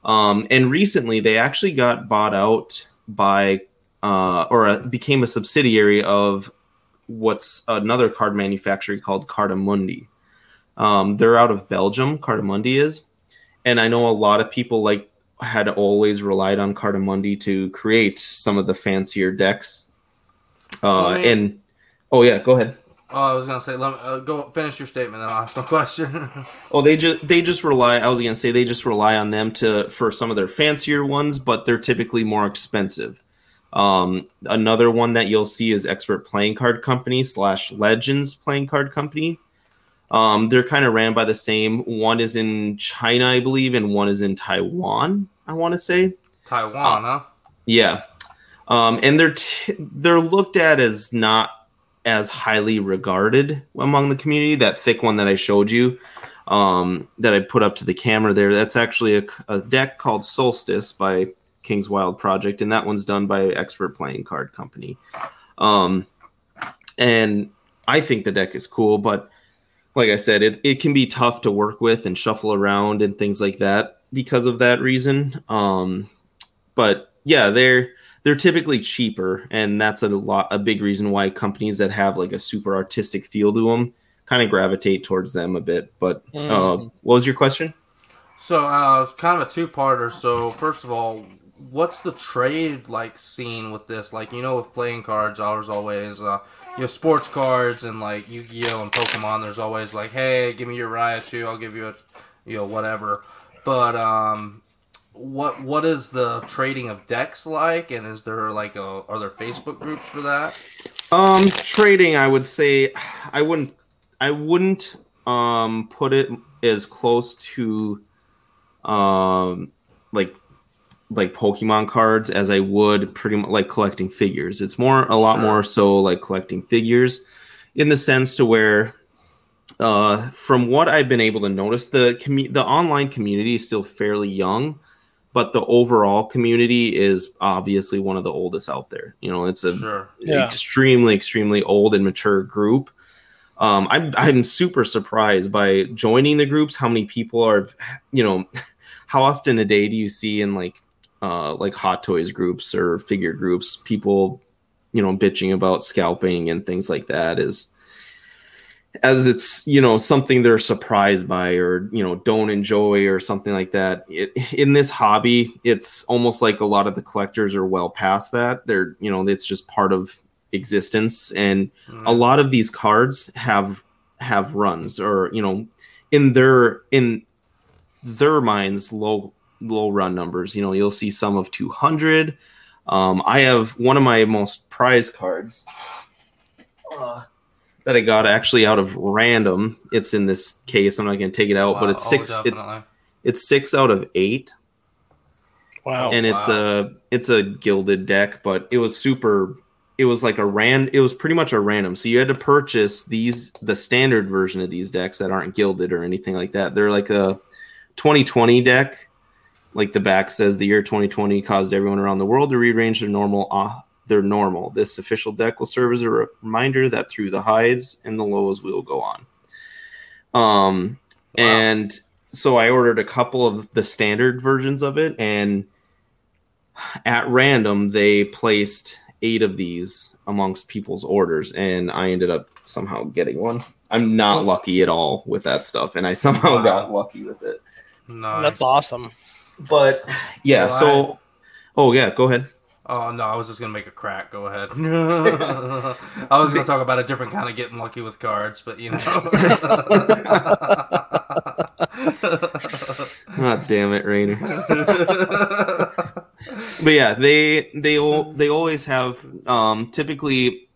Um, and recently, they actually got bought out by, uh, or uh became a subsidiary of what's another card manufacturer called Cartamundi. Um, they're out of Belgium. Cartamundi is, and I know a lot of people like had always relied on Cartamundi to create some of the fancier decks. Uh, I mean- and oh yeah, go ahead. Oh, I was gonna say, let me, uh, go finish your statement, then I'll ask my question. Oh, they just they just rely. I was gonna say they just rely on them to for some of their fancier ones, but they're typically more expensive. Um, another one that you'll see is Expert Playing Card Company slash Legends Playing Card Company. Um, they're kind of ran by the same. One is in China, I believe, and one is in Taiwan. I want to say. Taiwan, huh? Yeah, um, and they're t- they're looked at as not as highly regarded among the community. That thick one that I showed you, um, that I put up to the camera there, that's actually a, a deck called Solstice by King's Wild Project, and that one's done by Expert Playing Card Company. Um, and I think the deck is cool, but like I said, it it can be tough to work with and shuffle around and things like that because of that reason. Um, but yeah, they're they're typically cheaper, and that's a lot a big reason why companies that have like a super artistic feel to them kind of gravitate towards them a bit. But uh, Mm. what was your question? So uh, it's kind of a two-parter. So first of all, what's the trade like scene with this? Like you know, with playing cards, there's always uh, you know sports cards and like Yu-Gi-Oh and Pokemon. There's always like, hey, give me your Raichu, I'll give you a, you know, whatever. But um, what what is the trading of decks like? And is there like a are there Facebook groups for that? Um, trading, I would say, I wouldn't, I wouldn't um put it as close to, um, like, like Pokemon cards as I would pretty much like collecting figures. It's more, a lot Sure. more so like collecting figures, in the sense to where, uh, from what I've been able to notice, the commu- the online community is still fairly young, but the overall community is obviously one of the oldest out there. You know, it's a Sure. Yeah. extremely, extremely old and mature group. Um, I'm I'm super surprised by joining the groups. How many people are, you know, how often a day do you see in like, uh, like hot toys groups or figure groups people, you know, bitching about scalping and things like that? Is as it's you know something they're surprised by or you know don't enjoy or something like that it, in this hobby it's almost like a lot of the collectors are well past that they're you know it's just part of existence and a lot of these cards have have runs or you know in their in their minds low low run numbers you know you'll see some of 200 um, i have one of my most prized cards uh, that I got actually out of random. It's in this case. I'm not going to take it out, but Wow. it's Oh, six. it, it's six out of eight, Wow. and it's a it's a gilded deck. But it was super. It was like a rand. It was pretty much a random. So you had to purchase these the standard version of these decks that aren't gilded or anything like that. They're like a 2020 deck. Like the back says, the year 2020 caused everyone around the world to rearrange their normal uh, their normal. This official deck will serve as a reminder that through the highs and the lows we will go on. Um, Wow. and so I ordered a couple of the standard versions of it, and at random they placed eight of these amongst people's orders, and I ended up somehow getting one. I'm not lucky at all with that stuff, and I somehow Wow. got lucky with it. Nice. That's awesome. But yeah, Well, so oh yeah, go ahead. Oh no, I was just gonna make a crack. Go ahead. I was gonna talk about a different kind of getting lucky with cards, but you know. God damn it, Rainer. but yeah, they they al- they always have um, typically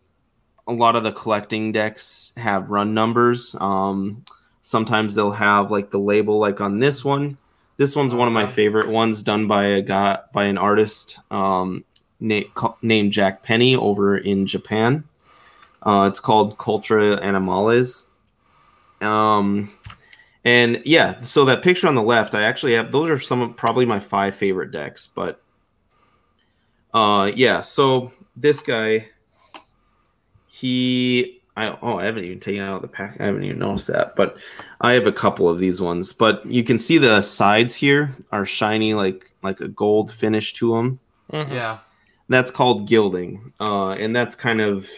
a lot of the collecting decks have run numbers. Um, sometimes they'll have like the label like on this one. This one's one of my favorite ones done by a guy by an artist um, na- named Jack Penny over in Japan. Uh, it's called Cultura Animales. Um, and yeah, so that picture on the left, I actually have those are some of probably my five favorite decks. But uh yeah, so this guy he I oh I haven't even taken out the pack. I haven't even noticed that, but I have a couple of these ones. But you can see the sides here are shiny like like a gold finish to them. Mhm. yeah. That's called gilding. Uh and that's kind of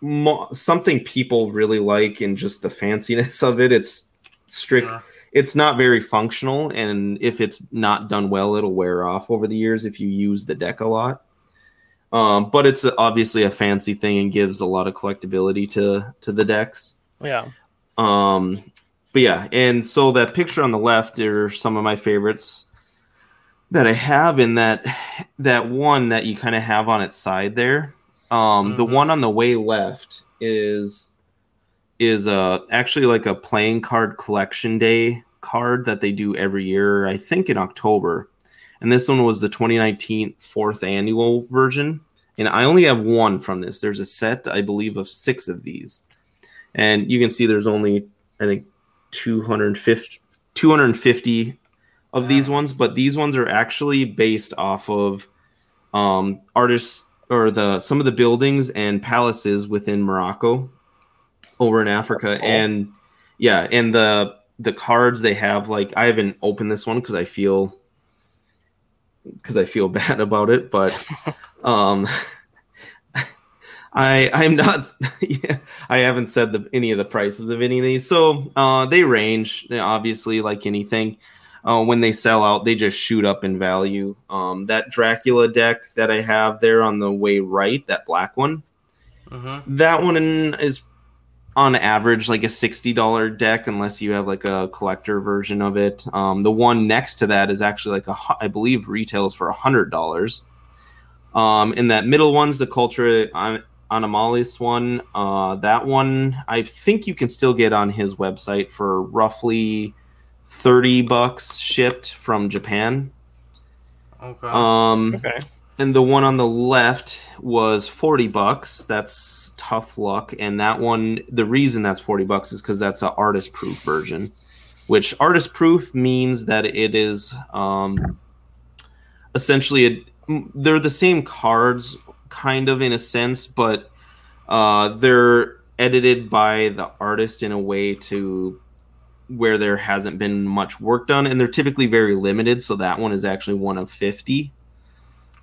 mo- something people really like and just the fanciness of it. It's strict Sure. it's not very functional and if it's not done well it'll wear off over the years if you use the deck a lot um, but it's obviously a fancy thing and gives a lot of collectability to to the decks Yeah. um, but yeah and so that picture on the left are some of my favorites that i have in that that one that you kind of have on its side there um, the Mhm. one on the way left is is uh actually like a playing card collection day card that they do every year i think in october and this one was the 2019 fourth annual version. And i only have one from this. There's a set i believe of six of these. And you can see there's only i think 250 250 of these ones. But these ones are actually based off of um artists or the some of the buildings and palaces within morocco over in africa. Cool. and yeah and the the cards they have like i haven't opened this one because i feel because i feel bad about it but um I I'm not yeah, I haven't said the, any of the prices of any of these. So uh, they range They obviously like anything. Uh, when they sell out, they just shoot up in value. Um, that Dracula deck that I have there on the way right, that black one, Mm-hmm. that one is on average like a $60 deck unless you have like a collector version of it um, the one next to that is actually like a hu- i believe retails for a hundred dollars um, and that middle one's the culture on Animalis one uh, that one i think you can still get on his website for roughly 30 bucks shipped from japan Okay. um, Okay. And the one on the left was 40 bucks. That's tough luck. And that one the reason that's 40 bucks is because that's an artist proof version which artist proof means that it is um essentially a, they're the same cards, kind of in a sense, but uh, they're edited by the artist in a way to where there hasn't been much work done, and they're typically very limited. So that one is actually one of fifty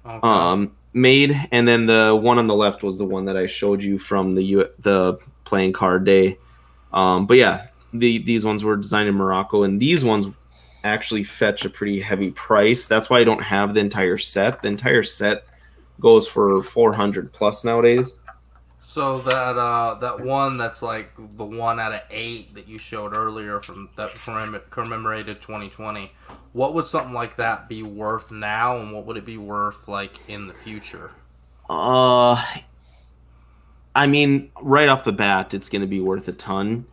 Okay. um, made, and then the one on the left was the one that I showed you from the U- the playing card day. Um, but yeah, the these ones were designed in Morocco, and these ones actually fetch a pretty heavy price. That's why I don't have the entire set. The entire set goes for four hundred plus nowadays. So that uh, that one that's like the one out of eight that you showed earlier from that commemorated 2020. What would something like that be worth now, and what would it be worth like in the future? Uh, I mean, right off the bat, it's going to be worth a ton.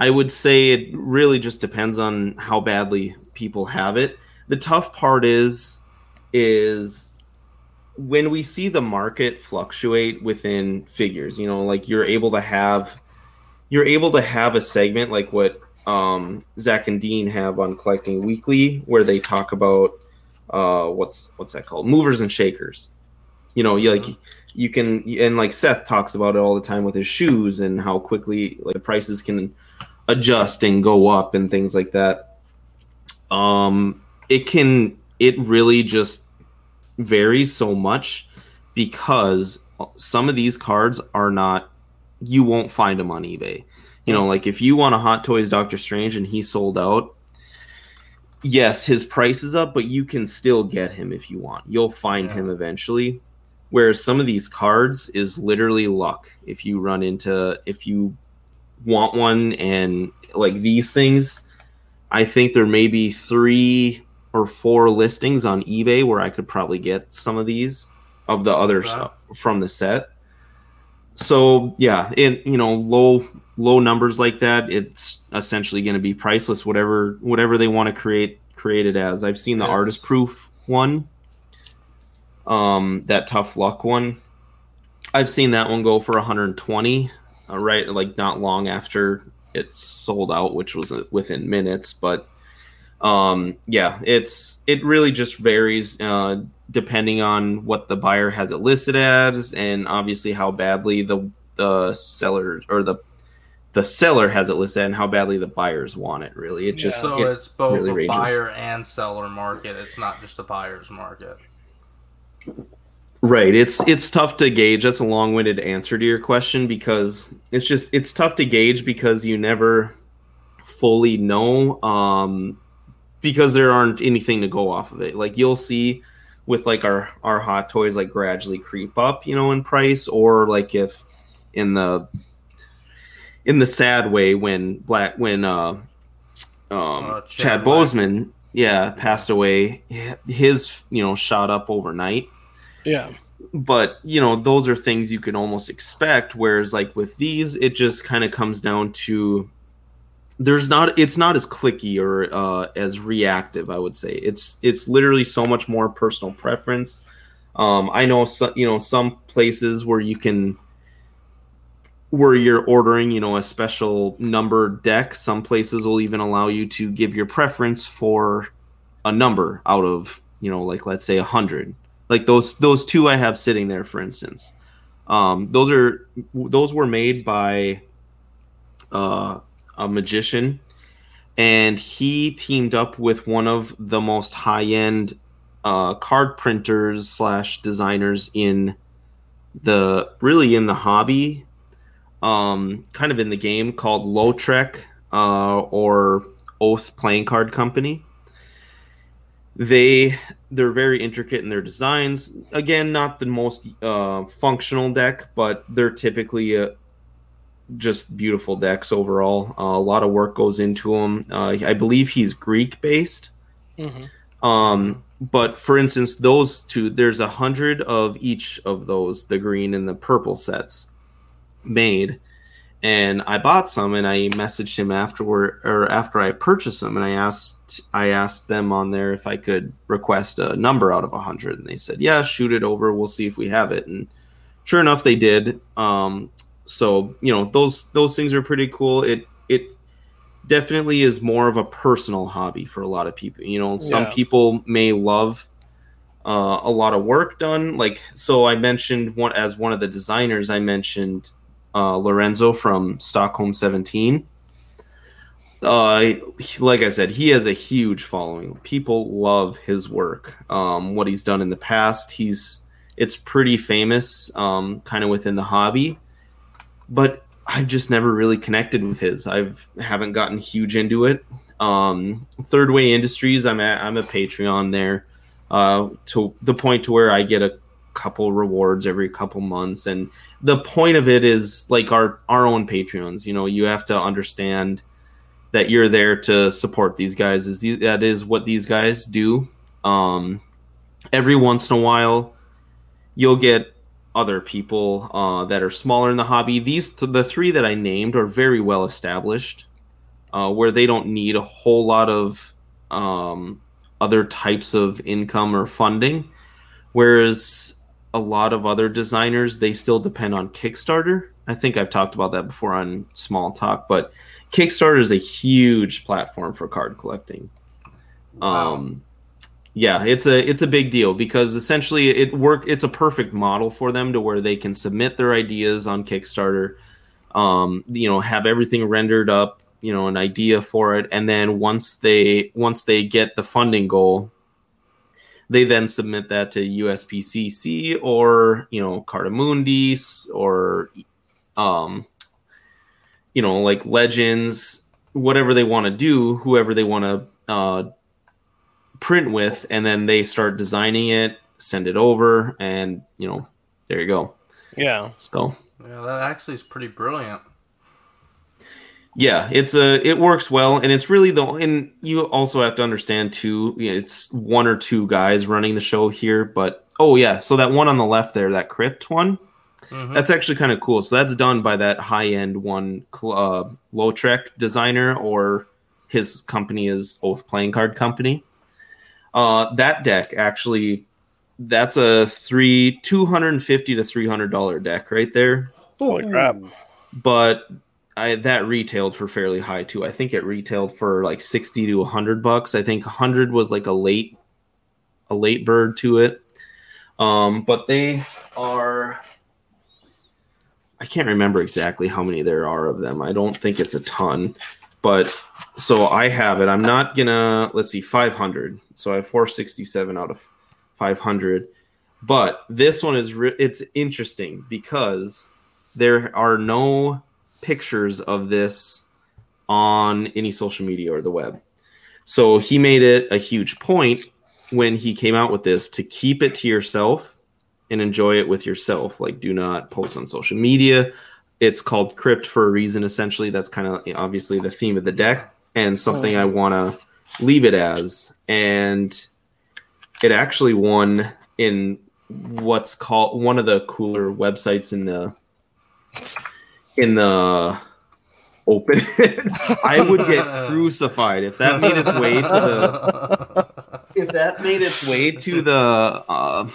I would say it really just depends on how badly people have it. The tough part is, is when we see the market fluctuate within figures. You know, like you're able to have, you're able to have a segment like what um, Zach and Dean have on Collecting Weekly, where they talk about uh, what's what's that called, movers and shakers. You know, you like you can and like Seth talks about it all the time with his shoes and how quickly like the prices can adjust and go up and things like that. Um, it can it really just varies so much because some of these cards are not you won't find them on eBay. You know, like if you want a Hot Toys Doctor Strange and he sold out, yes, his price is up, but you can still get him if you want. You'll find Yeah. him eventually. Whereas some of these cards is literally luck. If you run into if you want one and like these things, I think there may be three or four listings on eBay where I could probably get some of these of the other stuff from the set. So yeah, it you know low low numbers like that, it's essentially going to be priceless. Whatever whatever they want to create create it as. I've seen the Yes. artist proof one, um, that tough luck one. I've seen that one go for 120, uh, right? Like not long after it's sold out, which was uh, within minutes. But um, yeah, it's it really just varies uh, depending on what the buyer has it listed as, and obviously how badly the the seller or the the seller has it listed and how badly the buyers want it. Really, it just So it it's both really a ranges. buyer and seller market. It's not just a buyer's market. Right. It's it's tough to gauge. That's a long-winded answer to your question because it's just it's tough to gauge because you never fully know um because there aren't anything to go off of it. Like you'll see with like our our hot toys like gradually creep up, you know, in price or like if in the in the sad way when black when uh um Uh, Chad Chad Boseman yeah passed away his you know shot up overnight Yeah. but you know those are things you can almost expect whereas like with these it just kind of comes down to there's not it's not as clicky or uh, as reactive i would say. It's it's literally so much more personal preference. Um, i know so, you know some places where you can where you're ordering you know a special number deck some places will even allow you to give your preference for a number out of you know like let's say a hundred. Like those those two I have sitting there, for instance. Um, those are those were made by uh, a magician, and he teamed up with one of the most high end uh, card printers slash designers in the really in the hobby, um, kind of in the game called Lautrec uh, or Oath Playing Card Company. They they're very intricate in their designs. Again not the most uh, functional deck but they're typically uh, just beautiful decks overall. Uh, a lot of work goes into them uh, i believe he's greek based hmm um, but for instance those two there's a hundred of each of those the green and the purple sets made. And I bought some and I messaged him afterward or after I purchased them and I asked I asked them on there if I could request a number out of a hundred. And they said yeah shoot it over. We'll see if we have it. And sure enough they did. Um so you know those those things are pretty cool it it definitely is more of a personal hobby for a lot of people you know some Yeah. people may love uh, a lot of work done. Like so, I mentioned one as one of the designers. I mentioned uh, Lorenzo from Stockholm 17. Uh, like I said, he has a huge following. People love his work. Um, what he's done in the past, he's it's pretty famous, um, kind of within the hobby. But I've just never really connected with his. I've haven't gotten huge into it. Um, Third Way Industries, I'm at, I'm a Patreon there, uh, to the point to where I get a couple rewards every couple months, and the point of it is like our our own Patreons. You know, you have to understand that you're there to support these guys. Is the, that is what these guys do. Um, every once in a while, you'll get other people uh, that are smaller in the hobby. These the three that I named are very well established, uh, where they don't need a whole lot of um, other types of income or funding. Whereas a lot of other designers, they still depend on Kickstarter. I think I've talked about that before on Small Talk, but Kickstarter is a huge platform for card collecting. Wow. Um, yeah, it's a it's a big deal because essentially it work it's a perfect model for them to where they can submit their ideas on Kickstarter, um, you know, have everything rendered up, you know, an idea for it, and then once they once they get the funding goal, they then submit that to USPCC or you know Cartamundis or um, you know like Legends, whatever they want to do, whoever they want to uh, print with, and then they start designing it, send it over, and you know there you go. Yeah. So Yeah, that actually is pretty brilliant. yeah it's a it works well and it's really the and you also have to understand too you know, it's one or two guys running the show here but oh yeah so that one on the left there that crypt one Mhm. that's actually kind of cool so that's done by that high end one cl- uh, Lautrec designer or his company is oath playing card company uh that deck actually that's a three 250 to 300 dollar deck right there Holy crap. but I, that retailed for fairly high too. I think it retailed for like sixty to hundred bucks. I think hundred was like a late, a late bird to it. Um, but they are. I can't remember exactly how many there are of them. I don't think it's a ton, but so I have it. I'm not gonna. Let's see, five hundred. So I have four sixty seven out of five hundred. But this one is re- it's interesting because there are no pictures of this on any social media or the web. So he made it a huge point when he came out with this to keep it to yourself and enjoy it with yourself. Like, do not post on social media. It's called Crypt for a reason, essentially. That's kind of obviously the theme of the deck and something I want to leave it as. And it actually won in what's called one of the cooler websites in the in the open i would get crucified if that made its way to the if that made its way to the uh,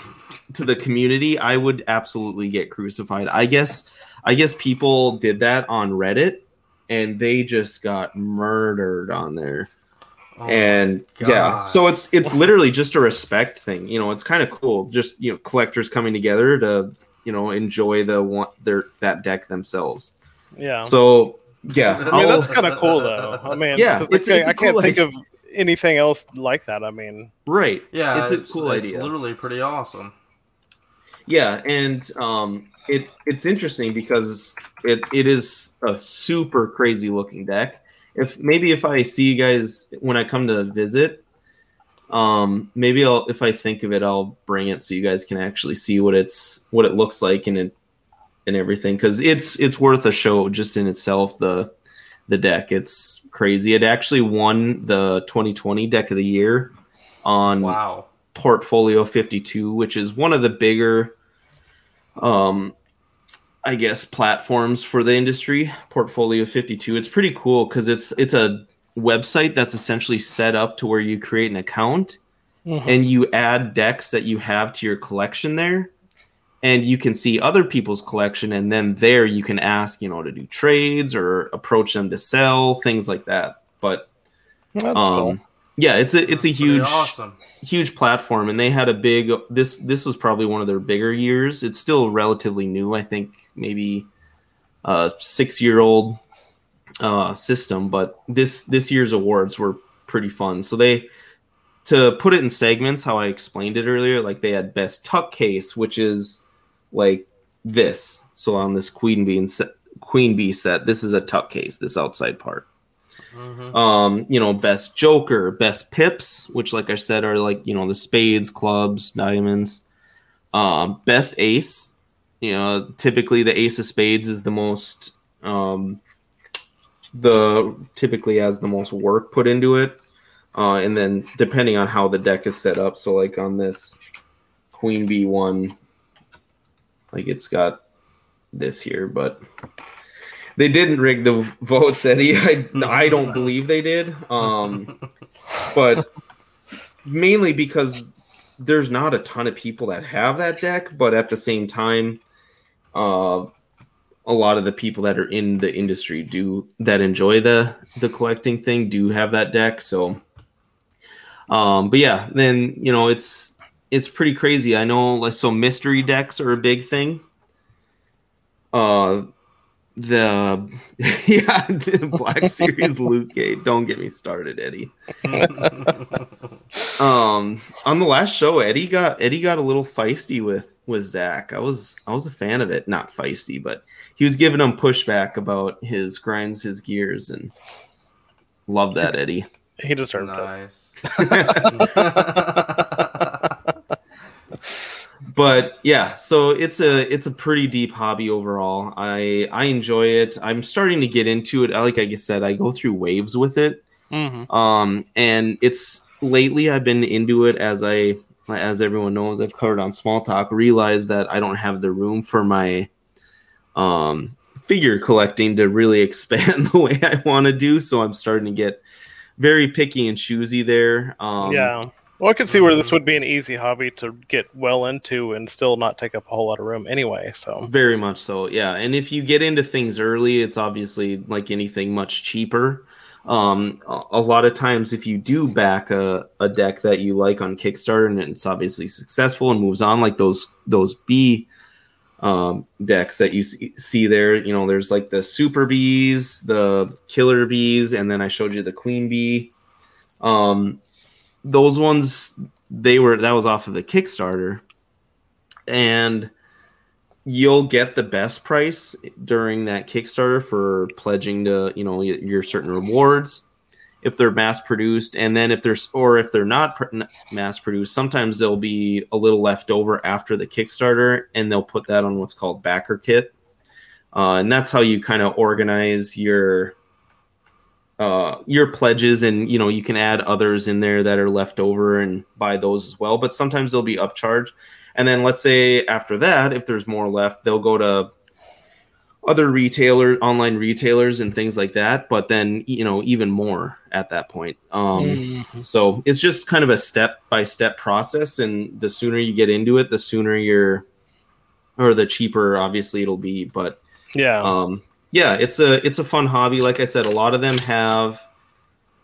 to the community i would absolutely get crucified i guess i guess people did that on reddit and they just got murdered on there Oh, and yeah so it's it's literally just a respect thing you know it's kind of cool just you know collectors coming together to you know enjoy the one their that deck themselves Yeah. so yeah I mean, that's kind of cool, though. I mean, yeah, it's- I, it's a I can't cool think idea. of anything else like that. I mean, right yeah, it's a cool it's idea literally pretty awesome. yeah and um it it's interesting because it it is a super crazy looking deck. If maybe if i see you guys when i come to visit um maybe i'll if i think of it i'll bring it so you guys can actually see what it's what it looks like and it and everything. Because it's it's worth a show just in itself the the deck. It's crazy. It actually won the 2020 deck of the year on Wow. Portfolio 52, which is one of the bigger, um, I guess, platforms for the industry. Portfolio 52. It's pretty cool because it's it's a website that's essentially set up to where you create an account and you add decks that you have to your collection there and you can see other people's collection and then there you can ask you know to do trades or approach them to sell things like that but that's um, cool. yeah, it's a it's a huge awesome. Huge platform, and they had a big this this was probably one of their bigger years. It's still relatively new, I think maybe a six year old uh, system, but this this year's awards were pretty fun. So they to put it in segments, how I explained it earlier, like they had best tuck case, which is like this. So on this queen bee set, queen bee set, this is a tuck case, this outside part. Mhm. Um, you know, best joker, best pips, which like I said are like, you know, the spades, clubs, diamonds. Um, best ace, you know, typically the ace of spades is the most um the typically has the most work put into it. Uh, and then depending on how the deck is set up, so like on this queen b one, like it's got this here, but they didn't rig the votes, Eddie. I I don't believe they did. Um, but mainly because there's not a ton of people that have that deck, but at the same time, uh, a lot of the people that are in the industry do that enjoy the the collecting thing do have that deck. So, um, but yeah, then you know it's it's pretty crazy. I know like so mystery decks are a big thing. Uh, the yeah, the Black Series Loot Gate. Don't get me started, Eddie. um, on the last show, Eddie got Eddie got a little feisty with with Zach. I was I was a fan of it, not feisty, but he was giving him pushback about his grinds his gears and love that Eddie. He deserved it. but yeah so it's a it's a pretty deep hobby overall. I i enjoy it. I'm starting to get into it. Like i said i go through waves with it. Hmm um and it's lately i've been into it as i as everyone knows i've covered on small talk realized that i don't have the room for my um figure collecting to really expand the way i want to do. So i'm starting to get very picky and choosy there. Um yeah. Well, I could see where this would be an easy hobby to get well into and still not take up a whole lot of room anyway. So Very much so, yeah. And if you get into things early, it's obviously like anything much cheaper. Um, a, lot of times, if you do back a, a deck that you like on Kickstarter and it's obviously successful and moves on, like those those B um, decks that you see, see there, you know, there's like the Super Bees, the Killer Bees, and then I showed you the Queen Bee. Um, those ones, they were that was off of the Kickstarter, and you'll get the best price during that Kickstarter for pledging to you know your certain rewards. If they're mass produced and then if there's or if they're not mass produced sometimes there'll be a little left over after the Kickstarter and they'll put that on what's called BackerKit. Uh, and that's how you kind of organize your uh, your pledges and you know you can add others in there that are left over and buy those as well but sometimes they'll be upcharged and then let's say after that, if there's more left, they'll go to other retailers, online retailers, and things like that. But then, you know, even more at that point. Um, So it's just kind of a step by step process. And the sooner you get into it, the sooner you're, or the cheaper, obviously, it'll be. But yeah, um, yeah, it's a it's a fun hobby. Like I said, a lot of them have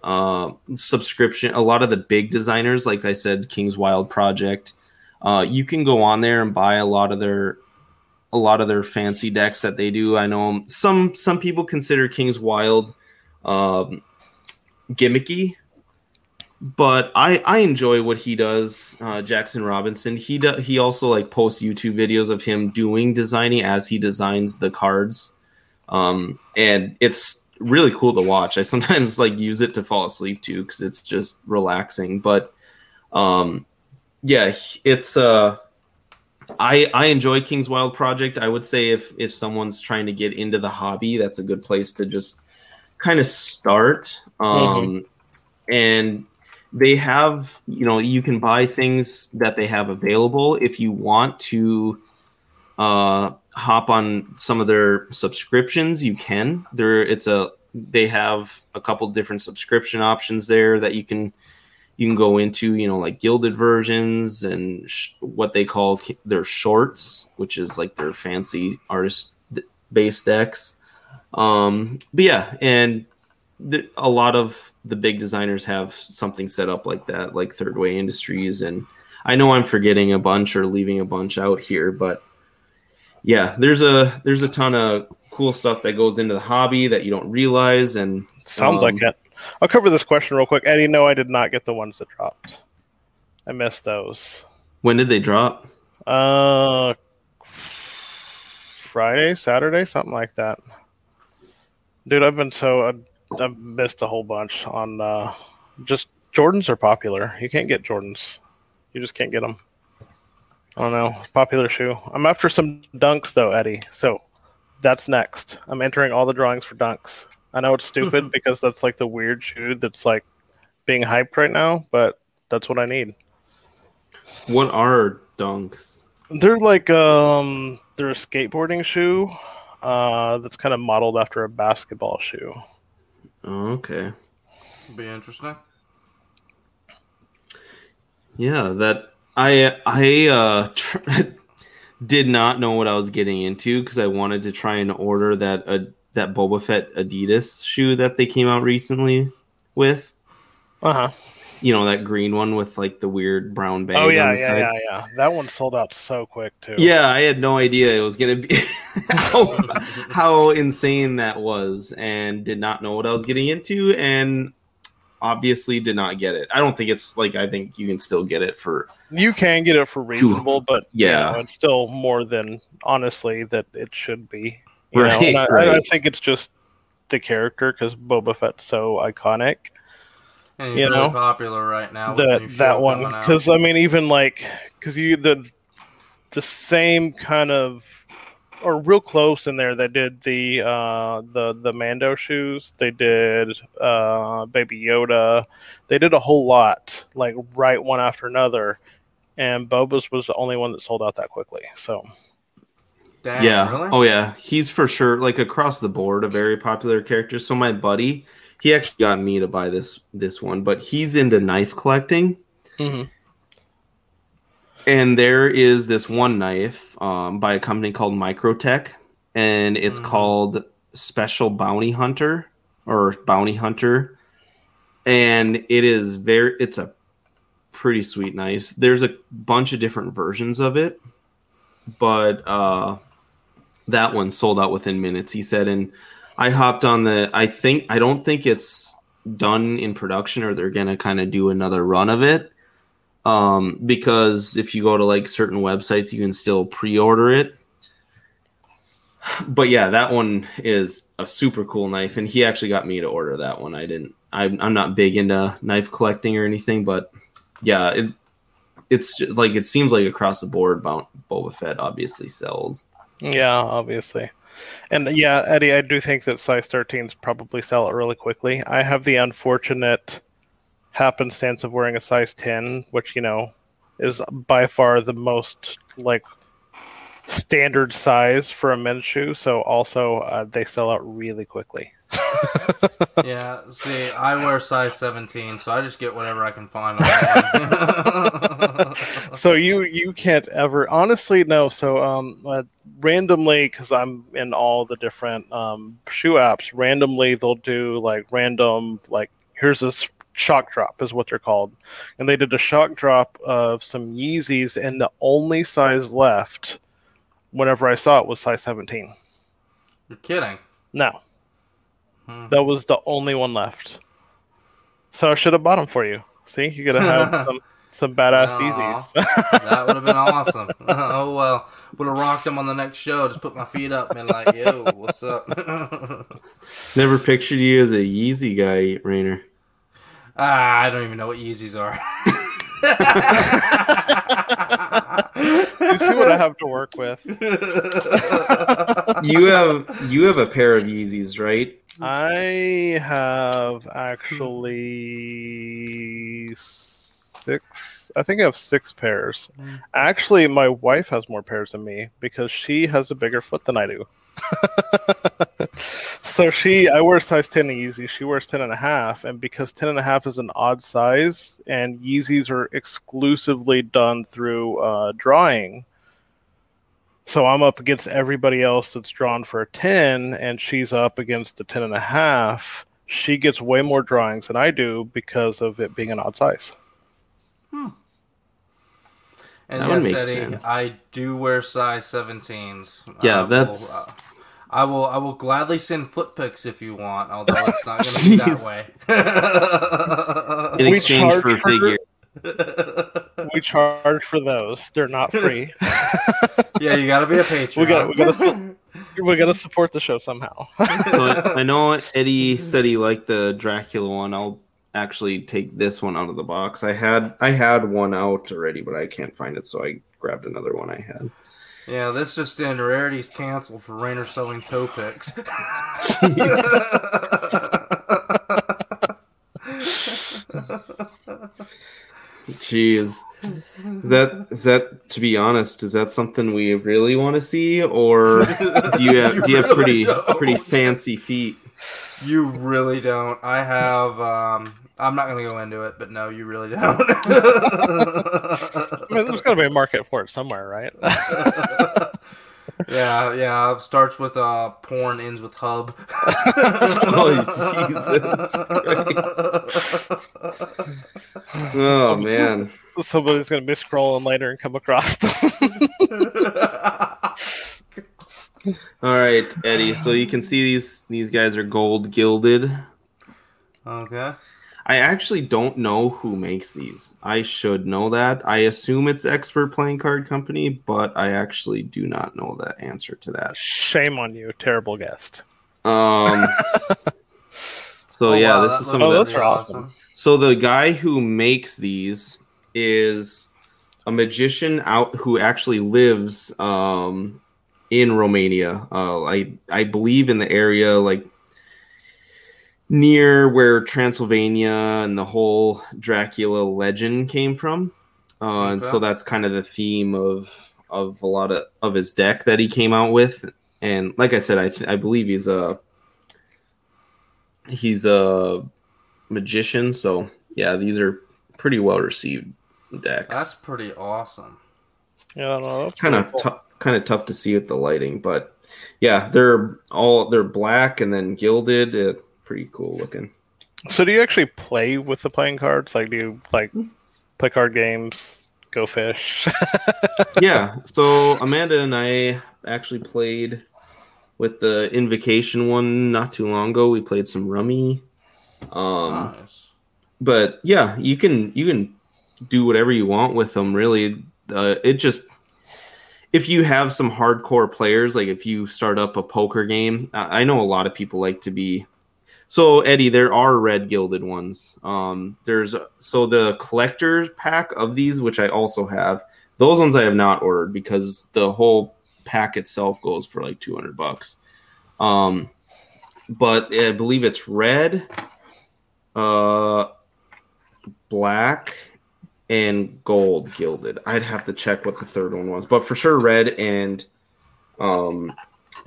uh, subscription. A lot of the big designers, like I said, King's Wild Project, uh, you can go on there and buy a lot of their a lot of their fancy decks that they do. I know some some people consider King's Wild um, gimmicky, but I I enjoy what he does. Uh, Jackson Robinson he do, he also like posts YouTube videos of him doing designing as he designs the cards, um, and it's really cool to watch. I sometimes like use it to fall asleep too because it's just relaxing. But um, yeah, it's uh I I enjoy King's Wild Project. I would say if if someone's trying to get into the hobby, that's a good place to just kind of start. Um and they have, you know, you can buy things that they have available if you want to uh hop on some of their subscriptions, you can. There it's a they have a couple different subscription options there that you can you can go into you know like gilded versions and sh- what they call their shorts which is like their fancy artist based decks um but yeah and the, a lot of the big designers have something set up like that, like Third Way Industries, and I know I'm forgetting a bunch or leaving a bunch out here, but yeah, there's a there's a ton of cool stuff that goes into the hobby that you don't realize, and Sounds um, like it. I'll cover this question real quick. Eddie, no, I did not get the ones that dropped. I missed those. When did they drop? Uh, Friday, Saturday, something like that. Dude, I've been so uh, I've missed a whole bunch on uh, just Jordans are popular. You can't get Jordans. You just can't get them. I don't know. Popular shoe. I'm after some dunks though, Eddie. So that's next. I'm entering all the drawings for dunks. I know it's stupid because that's like the weird shoe that's like being hyped right now, but that's what I need. What are dunks? They're like um they're a skateboarding shoe uh that's kind of modeled after a basketball shoe. Okay. Be interesting. Yeah, that I I uh tr- did not know what I was getting into because I wanted to try and order that uh, that Boba Fett Adidas shoe that they came out recently with. Uh-huh. You know that green one with like the weird brown bag. Oh yeah, yeah, side. yeah, yeah. That one sold out so quick too. Yeah, I had no idea it was gonna be how, how insane that was, and did not know what I was getting into, and obviously did not get it. I don't think it's like I think you can still get it for You can get it for reasonable, but you Yeah. know, it's still more than honestly that it should be. You know? Right, And I, I think it's just the character because Boba Fett's so iconic. And You know, popular right now. the that that one because I mean even like because you the the same kind of or real close in there they did the uh the the Mando shoes they did uh Baby Yoda they did a whole lot like right one after another and Boba's was the only one that sold out that quickly so Damn, yeah. really? Oh yeah, he's for sure like across the board a very popular character. So my buddy, he actually got me to buy this this one, but he's into knife collecting. Mhm. And there is this one knife um, by a company called Microtech, and it's Mhm. called Special Bounty Hunter or Bounty Hunter, and it is very. It's a pretty sweet knife. There's a bunch of different versions of it, but uh, that one sold out within minutes. He said, and I hopped on the. I think I don't think it's done in production, or they're gonna kind of do another run of it um, because if you go to like certain websites, you can still pre-order it. But yeah, that one is a super cool knife, and he actually got me to order that one. I didn't. I'm, I'm not big into knife collecting or anything, but yeah, it it's just, like it seems like across the board, Bo- Boba Fett obviously sells. yeah obviously and yeah Eddie I do think that size 13s probably sell it really quickly I have the unfortunate happenstance of wearing a size 10 which you know is by far the most like standard size for a men's shoe. So also uh, they sell out really quickly. Yeah, see, I wear size 17, so I just get whatever I can find so you you can't ever honestly no. So um uh, randomly because i'm in all the different um shoe apps randomly they'll do like random like here's this shock drop is what they're called and they did a shock drop of some yeezys and the only size left whenever i saw it was size 17 You're kidding. no Hmm. that was the only one left so i should have bought them for you see you gotta have some some badass Aw. yeezys That would have been awesome. oh well, would have rocked them on the next show. Just put my feet up and like, yo, what's up? Never pictured you as a Yeezy guy, Rainer. Ah, I don't even know what Yeezys are. you see what i have to work with You have you have a pair of Yeezys, right? I have actually six. I think I have six pairs. Mm. Actually, my wife has more pairs than me because she has a bigger foot than I do. so she, I wear size 10 Yeezy. She wears 10 and a half. And because 10 and a half is an odd size and Yeezys are exclusively done through uh, drawing, so I'm up against everybody else that's drawn for a 10, and she's up against the 10 and a half. she gets way more drawings than I do because of it being an odd size. And That would yes, Eddie, sense. I do wear size 17s. Yeah, I will, that's- uh, I will. I will gladly send foot pics if you want, although it's not going to be that way. In exchange for a figure. We charge for those; they're not free. yeah, you got to be a patron. we got we got to su- we got to support the show somehow. So I, I know Eddie said he liked the Dracula one. I'll actually take this one out of the box. I had I had one out already, but I can't find it, so I grabbed another one I had. Yeah, this just in. Rarity's canceled for Rainer selling toe picks. Jeez. Is that is that to be honest, is that something we really want to see or do you have You do you have pretty don't. pretty fancy feet? you really don't. I have. um I'm not going to go into it, but no, you really don't. I mean, there's got to be a market for it somewhere, right? yeah, yeah. Starts with uh, porn, ends with hub. Oh Jesus Christ. Oh man. Somebody's going to be scrolling later and come across. them. All right, Eddie. So you can see these these guys are gold gilded. okay. I actually don't know who makes these. I should know that. I assume it's Expert Playing Card Company, but I actually do not know the answer to that. Shame on you, terrible guest. Um. so Oh, yeah, wow, this that is some Oh, of those the. are awesome. So the guy who makes these is a magician out who actually lives um in Romania. Uh, I I believe in the area like near where Transylvania and the whole Dracula legend came from. Uh, and so that's kind of the theme of of a lot of of his deck that he came out with. And like I said, I th- I believe he's a he's a magician. So yeah, these are pretty well received decks. That's pretty awesome. Yeah, I don't know. That's kind of cool. tough kind of tough to see with the lighting but yeah they're all they're black and then gilded uh, pretty cool looking So, do you actually play with the playing cards? Like, do you like play card games, go fish? yeah so amanda and i actually played with the invocation one not too long ago we played some rummy um nice. but yeah you can you can do whatever you want with them really uh, it just if you have some hardcore players like if you start up a poker game i I know a lot of people like to be so eddie there are red gilded ones um there's so the collector pack of these which i also have those ones i have not ordered because the whole pack itself goes for like 200 bucks um but i believe it's red uh black and gold gilded. I'd have to check what the third one was, but for sure red and um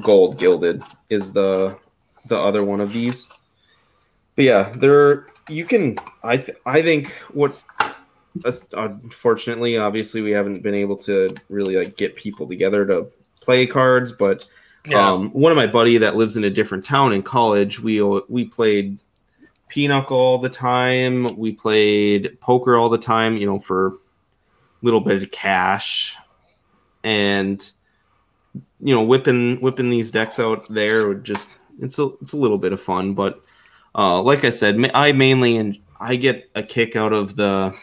gold gilded is the the other one of these. But yeah, there you can I th- I think what that's unfortunately obviously we haven't been able to really like get people together to play cards, but yeah. um, one of my buddy that lives in a different town in college, we we played pinochle all the time. We played poker all the time, you know, for a little bit of cash, and you know, whipping whipping these decks out there would just it's a it's a little bit of fun. But uh, like I said, I mainly and I get a kick out of the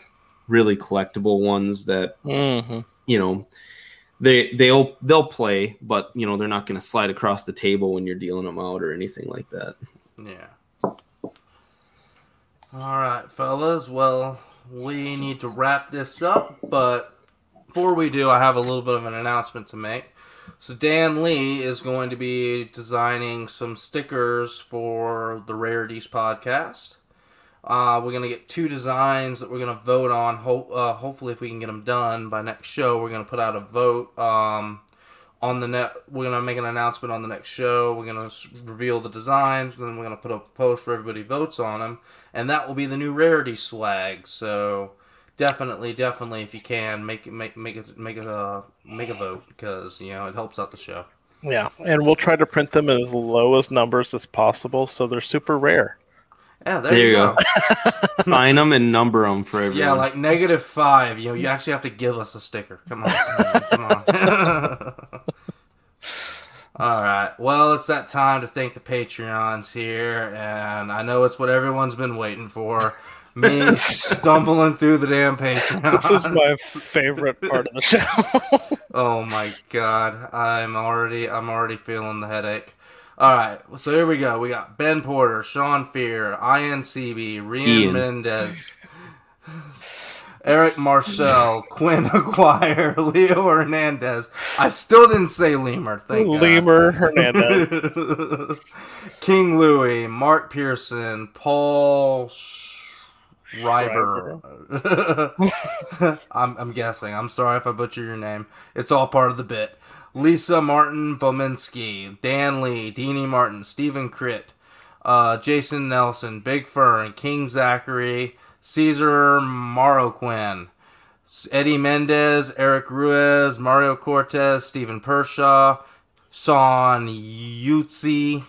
really collectible ones that Mhm. you know they they'll they'll play but you know they're not going to slide across the table when you're dealing them out or anything like that Yeah. All right, fellas. Well, we need to wrap this up, but before we do, I have a little bit of an announcement to make. So Dan Lee is going to be designing some stickers for the Rarities podcast. Uh, we're gonna get two designs that we're gonna vote on. Ho- uh, hopefully, if we can get them done by next show, we're gonna put out a vote. Um, on the net we're gonna make an announcement on the next show we're gonna reveal the designs and then we're gonna put up a post where everybody votes on them and that will be the new rarity swag so definitely definitely if you can make it make make it make it uh make a vote because you know it helps out the show Yeah, and we'll try to print them in as low as numbers as possible, so they're super rare. Yeah, there, There you you go. go. Sign them and number them for everyone. Yeah, like negative five. You know, you actually have to give us a sticker. Come on, come on. All right. Well, it's that time to thank the Patreons here, and I know it's what everyone's been waiting for. Me stumbling through the damn Patreon. This is my favorite part of the show. Oh my god, I'm already I'm already feeling the headache. All right, so here we go. We got Ben Porter, Sean Fear, INCB, Rian Ian. Mendez, Eric Marshall, Quinn Aguirre, Leo Hernandez. I still didn't say Lemur. Thank God. Lemur Hernandez. King Louis, Mark Pearson, Paul Schreiber. I'm, I'm guessing. I'm sorry if I butcher your name. It's all part of the bit. Lisa Martin Bominski, Dan Lee, Deanie Martin, Stephen Crit, uh, Jason Nelson, Big Fern, King Zachary, Caesar Maroquin, Eddie Mendez, Eric Ruiz, Mario Cortez, Stephen Pershaw, Son Yutzi,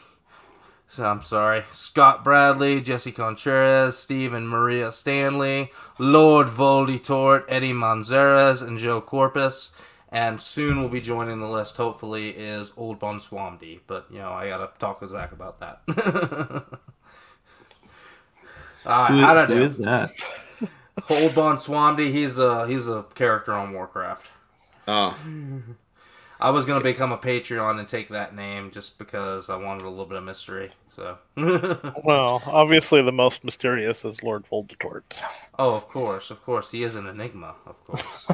so I'm sorry, Scott Bradley, Jesse Contreras, Steve and Maria Stanley, Lord Volditort, Eddie Manzares, and Joe Corpus. And soon we'll be joining the list, hopefully, is Old Bon Swamdy. But, you know, I gotta talk with Zach about that. uh, Who, I don't know. is that? Old Bon Swamdy, he's a, he's a character on Warcraft. Oh, I was gonna become a Patreon and take that name just because I wanted a little bit of mystery. So, well, obviously the most mysterious is Lord Voldemort. oh, of course, of course, he is an enigma. Of course.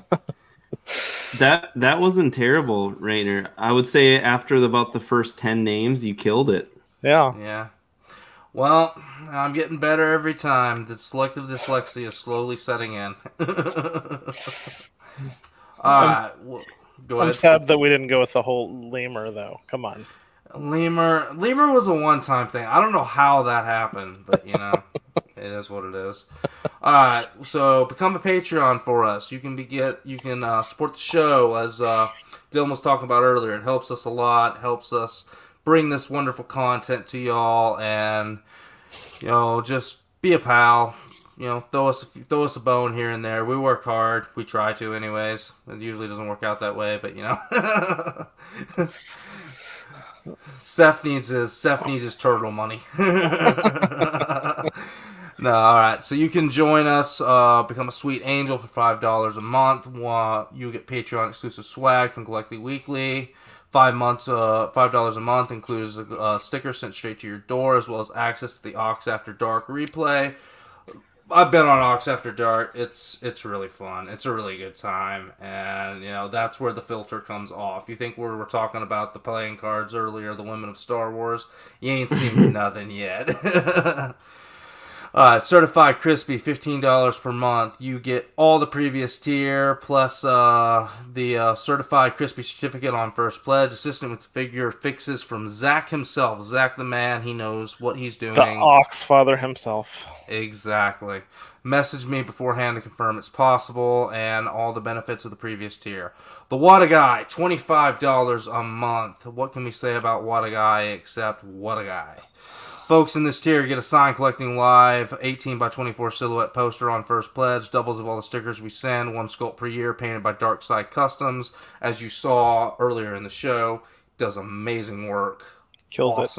that that wasn't terrible, Rainer. I would say after about the first ten names, you killed it. Yeah. yeah. Well, I'm getting better every time. The selective dyslexia is slowly setting in. All right, well, go I'm ahead. sad that we didn't go with the whole lemur though. Come on. Lemur, Lemur was a one-time thing. I don't know how that happened, but you know, it is what it is. All right, so become a Patreon for us. You can be get, you can uh, support the show as uh, Dylan was talking about earlier. It helps us a lot. Helps us bring this wonderful content to y'all, and you know, just be a pal. You know, throw us throw us a bone here and there. We work hard. We try to, anyways. It usually doesn't work out that way, but you know. Seth needs his Seth needs his turtle money. no, all right. So you can join us, uh, become a sweet angel for five dollars a month. Uh, you get Patreon exclusive swag from Collecting Weekly. Five months, uh, five dollars a month includes a, a sticker sent straight to your door, as well as access to the Ox After Dark replay. I've been on Ox After Dark. It's it's really fun. It's a really good time, and you know that's where the filter comes off. You think we were talking about the playing cards earlier, the Women of Star Wars? You ain't seen nothing yet. Uh, certified crispy, fifteen dollars per month. You get all the previous tier plus uh, the uh, certified crispy certificate on first pledge. Assistant with figure fixes from Zach himself. Zach the man, he knows what he's doing. The Ox Father himself. Exactly. Message me beforehand to confirm it's possible and all the benefits of the previous tier. The What a Guy, $25 a month. What can we say about What a Guy except What a Guy? Folks in this tier get a sign collecting live 18 by 24 silhouette poster on first pledge, doubles of all the stickers we send, one sculpt per year painted by Darkside Customs. As you saw earlier in the show, does amazing work Kills it.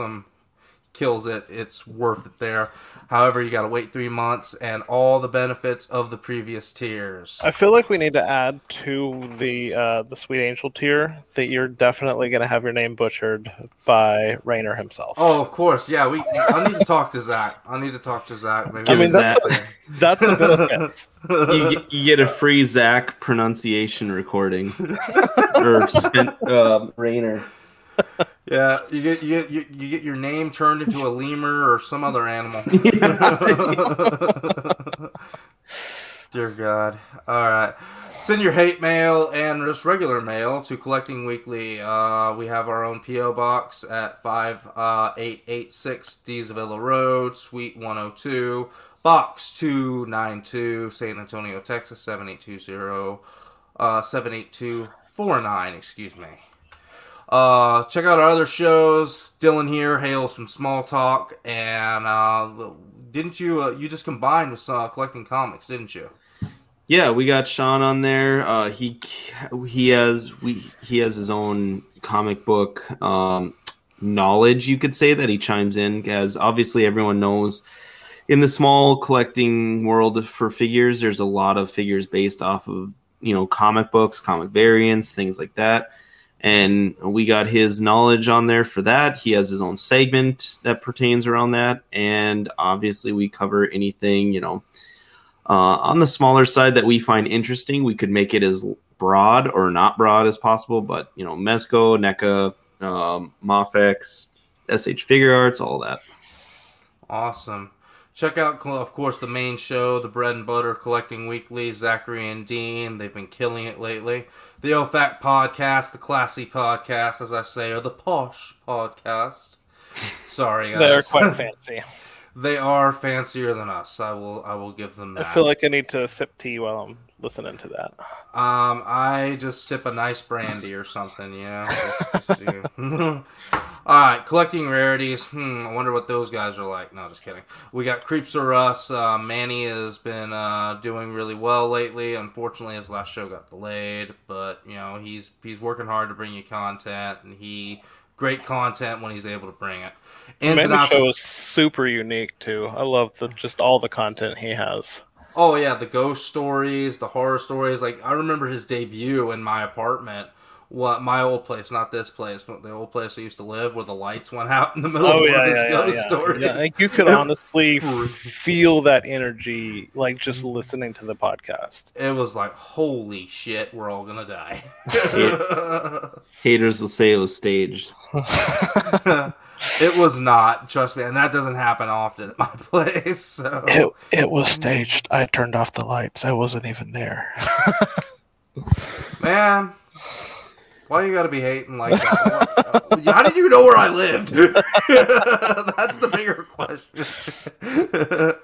Awesome. Kills it. It's worth it there. However, you got to wait three months and all the benefits of the previous tiers. I feel like we need to add to the uh, the Sweet Angel tier that you're definitely going to have your name butchered by Rainer himself. Oh, of course. Yeah, we. I need to talk to Zach. I need to talk to Zach. Maybe I mean, Give that's Zach- that's the benefit. you, get, you get a free Zach pronunciation recording or spin, uh, Rainer. Yeah, you get you get you, you get your name turned into a lemur or some other animal. Dear God. All right. Send your hate mail and just regular mail to Collecting Weekly. Uh, we have our own P.O. box at 5886 De Zavala Road, Suite 102, Box 292, San Antonio, Texas 78220, uh, 78249, excuse me. Uh, check out our other shows. Dylan here hails from Small Talk, and uh, didn't you? Uh, you just combined with uh, collecting comics, didn't you? Yeah, we got Sean on there. Uh, he he has we he has his own comic book um, knowledge, you could say that he chimes in as obviously everyone knows in the small collecting world for figures, there's a lot of figures based off of you know comic books, comic variants, things like that. And we got his knowledge on there for that. He has his own segment that pertains around that, and obviously we cover anything you know uh, on the smaller side that we find interesting. We could make it as broad or not broad as possible, but you know Mezco, NECA, um, Mafex, SH Figuarts, all that. Awesome. Check out, of course, the main show, the bread and butter collecting weekly. Zachary and Dean, they've been killing it lately. The OFAC podcast, the classy podcast, as I say, or the posh podcast. Sorry, guys. They're quite fancy. they are fancier than us. I will, I will give them that. I feel like I need to sip tea while I'm listening to that. Um, I just sip a nice brandy or something, you know. Just, just, yeah. All right, collecting rarities. Hmm, I wonder what those guys are like. No, just kidding. We got Creeps or Us. Uh, Manny has been uh, doing really well lately. Unfortunately, his last show got delayed, but you know he's he's working hard to bring you content, and he great content when he's able to bring it. And Manny show is super unique too. I love the just all the content he has. Oh yeah, the ghost stories, the horror stories. Like I remember his debut in my apartment what my old place, not this place, but the old place I used to live, where the lights went out in the middle oh, of yeah, yeah, ghost yeah, stories. Yeah, like you could honestly feel that energy, like just listening to the podcast. It was like, holy shit, we're all gonna die. Haters will say it was staged. it was not, trust me, and that doesn't happen often at my place. So it it was staged. I turned off the lights. I wasn't even there. Man, why you gotta be hating like that? How did you know where I lived? That's the bigger question.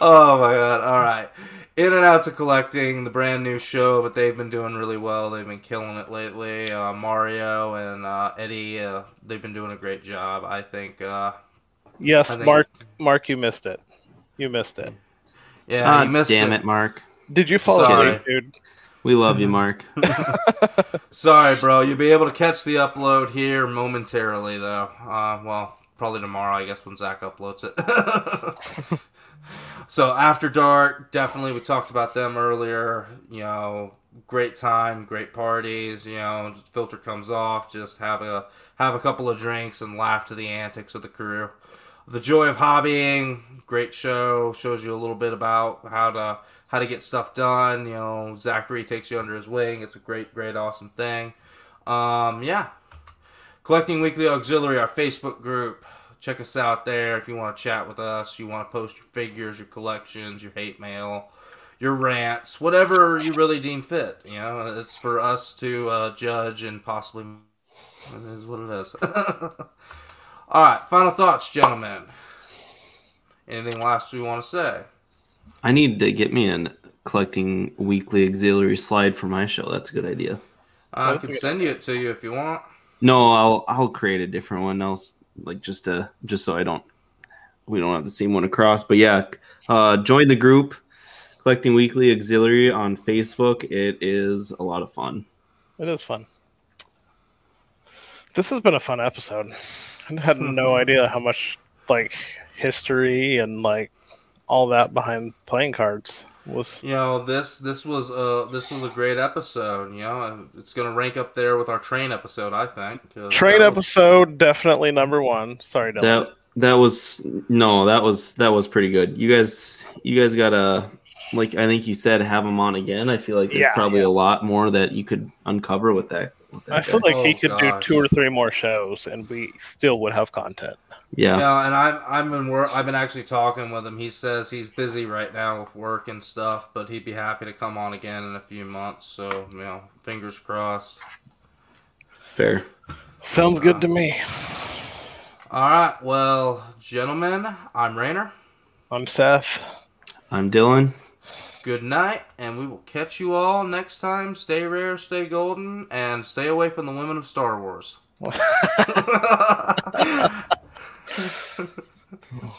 oh my god! All right, in and out to collecting the brand new show, but they've been doing really well. They've been killing it lately. Uh, Mario and uh, Eddie, uh, they've been doing a great job. I think. Uh, yes, I think... Mark. Mark, you missed it. You missed it. Yeah, you missed damn it. it, Mark. Did you fall asleep, dude? We love you, Mark. Sorry, bro. You'll be able to catch the upload here momentarily, though. Uh, well, probably tomorrow, I guess, when Zach uploads it. so, After Dark, definitely, we talked about them earlier. You know, great time, great parties. You know, filter comes off, just have a have a couple of drinks and laugh to the antics of the crew. The Joy of Hobbying, great show. Shows you a little bit about how to how to get stuff done. You know, Zachary takes you under his wing. It's a great, great, awesome thing. Um, yeah. Collecting Weekly Auxiliary, our Facebook group. Check us out there if you want to chat with us. You want to post your figures, your collections, your hate mail, your rants, whatever you really deem fit. You know, it's for us to uh, judge and possibly. It is what it is. All right, final thoughts, gentlemen. Anything last you want to say? I need to get me a collecting weekly auxiliary slide for my show. That's a good idea. I can send you it to you if you want. No, I'll I'll create a different one else, like just to just so I don't we don't have the same one across. But yeah, uh, join the group collecting weekly auxiliary on Facebook. It is a lot of fun. It is fun. This has been a fun episode. I had no idea how much like history and like all that behind playing cards was you know this this was a this was a great episode you know it's gonna rank up there with our train episode i think train episode was... definitely number one sorry Dylan. that that was no that was that was pretty good you guys you guys gotta like i think you said have him on again i feel like there's yeah, probably yeah. a lot more that you could uncover with that, with that i feel like oh, he could gosh. do two or three more shows and we still would have content yeah. You know, and I'm I'm in work. I've been actually talking with him. He says he's busy right now with work and stuff, but he'd be happy to come on again in a few months. So you know, fingers crossed. Fair. Sounds uh, good to me. All right, well, gentlemen, I'm Rainer. I'm Seth. I'm Dylan. Good night, and we will catch you all next time. Stay rare, stay golden, and stay away from the women of Star Wars. でも。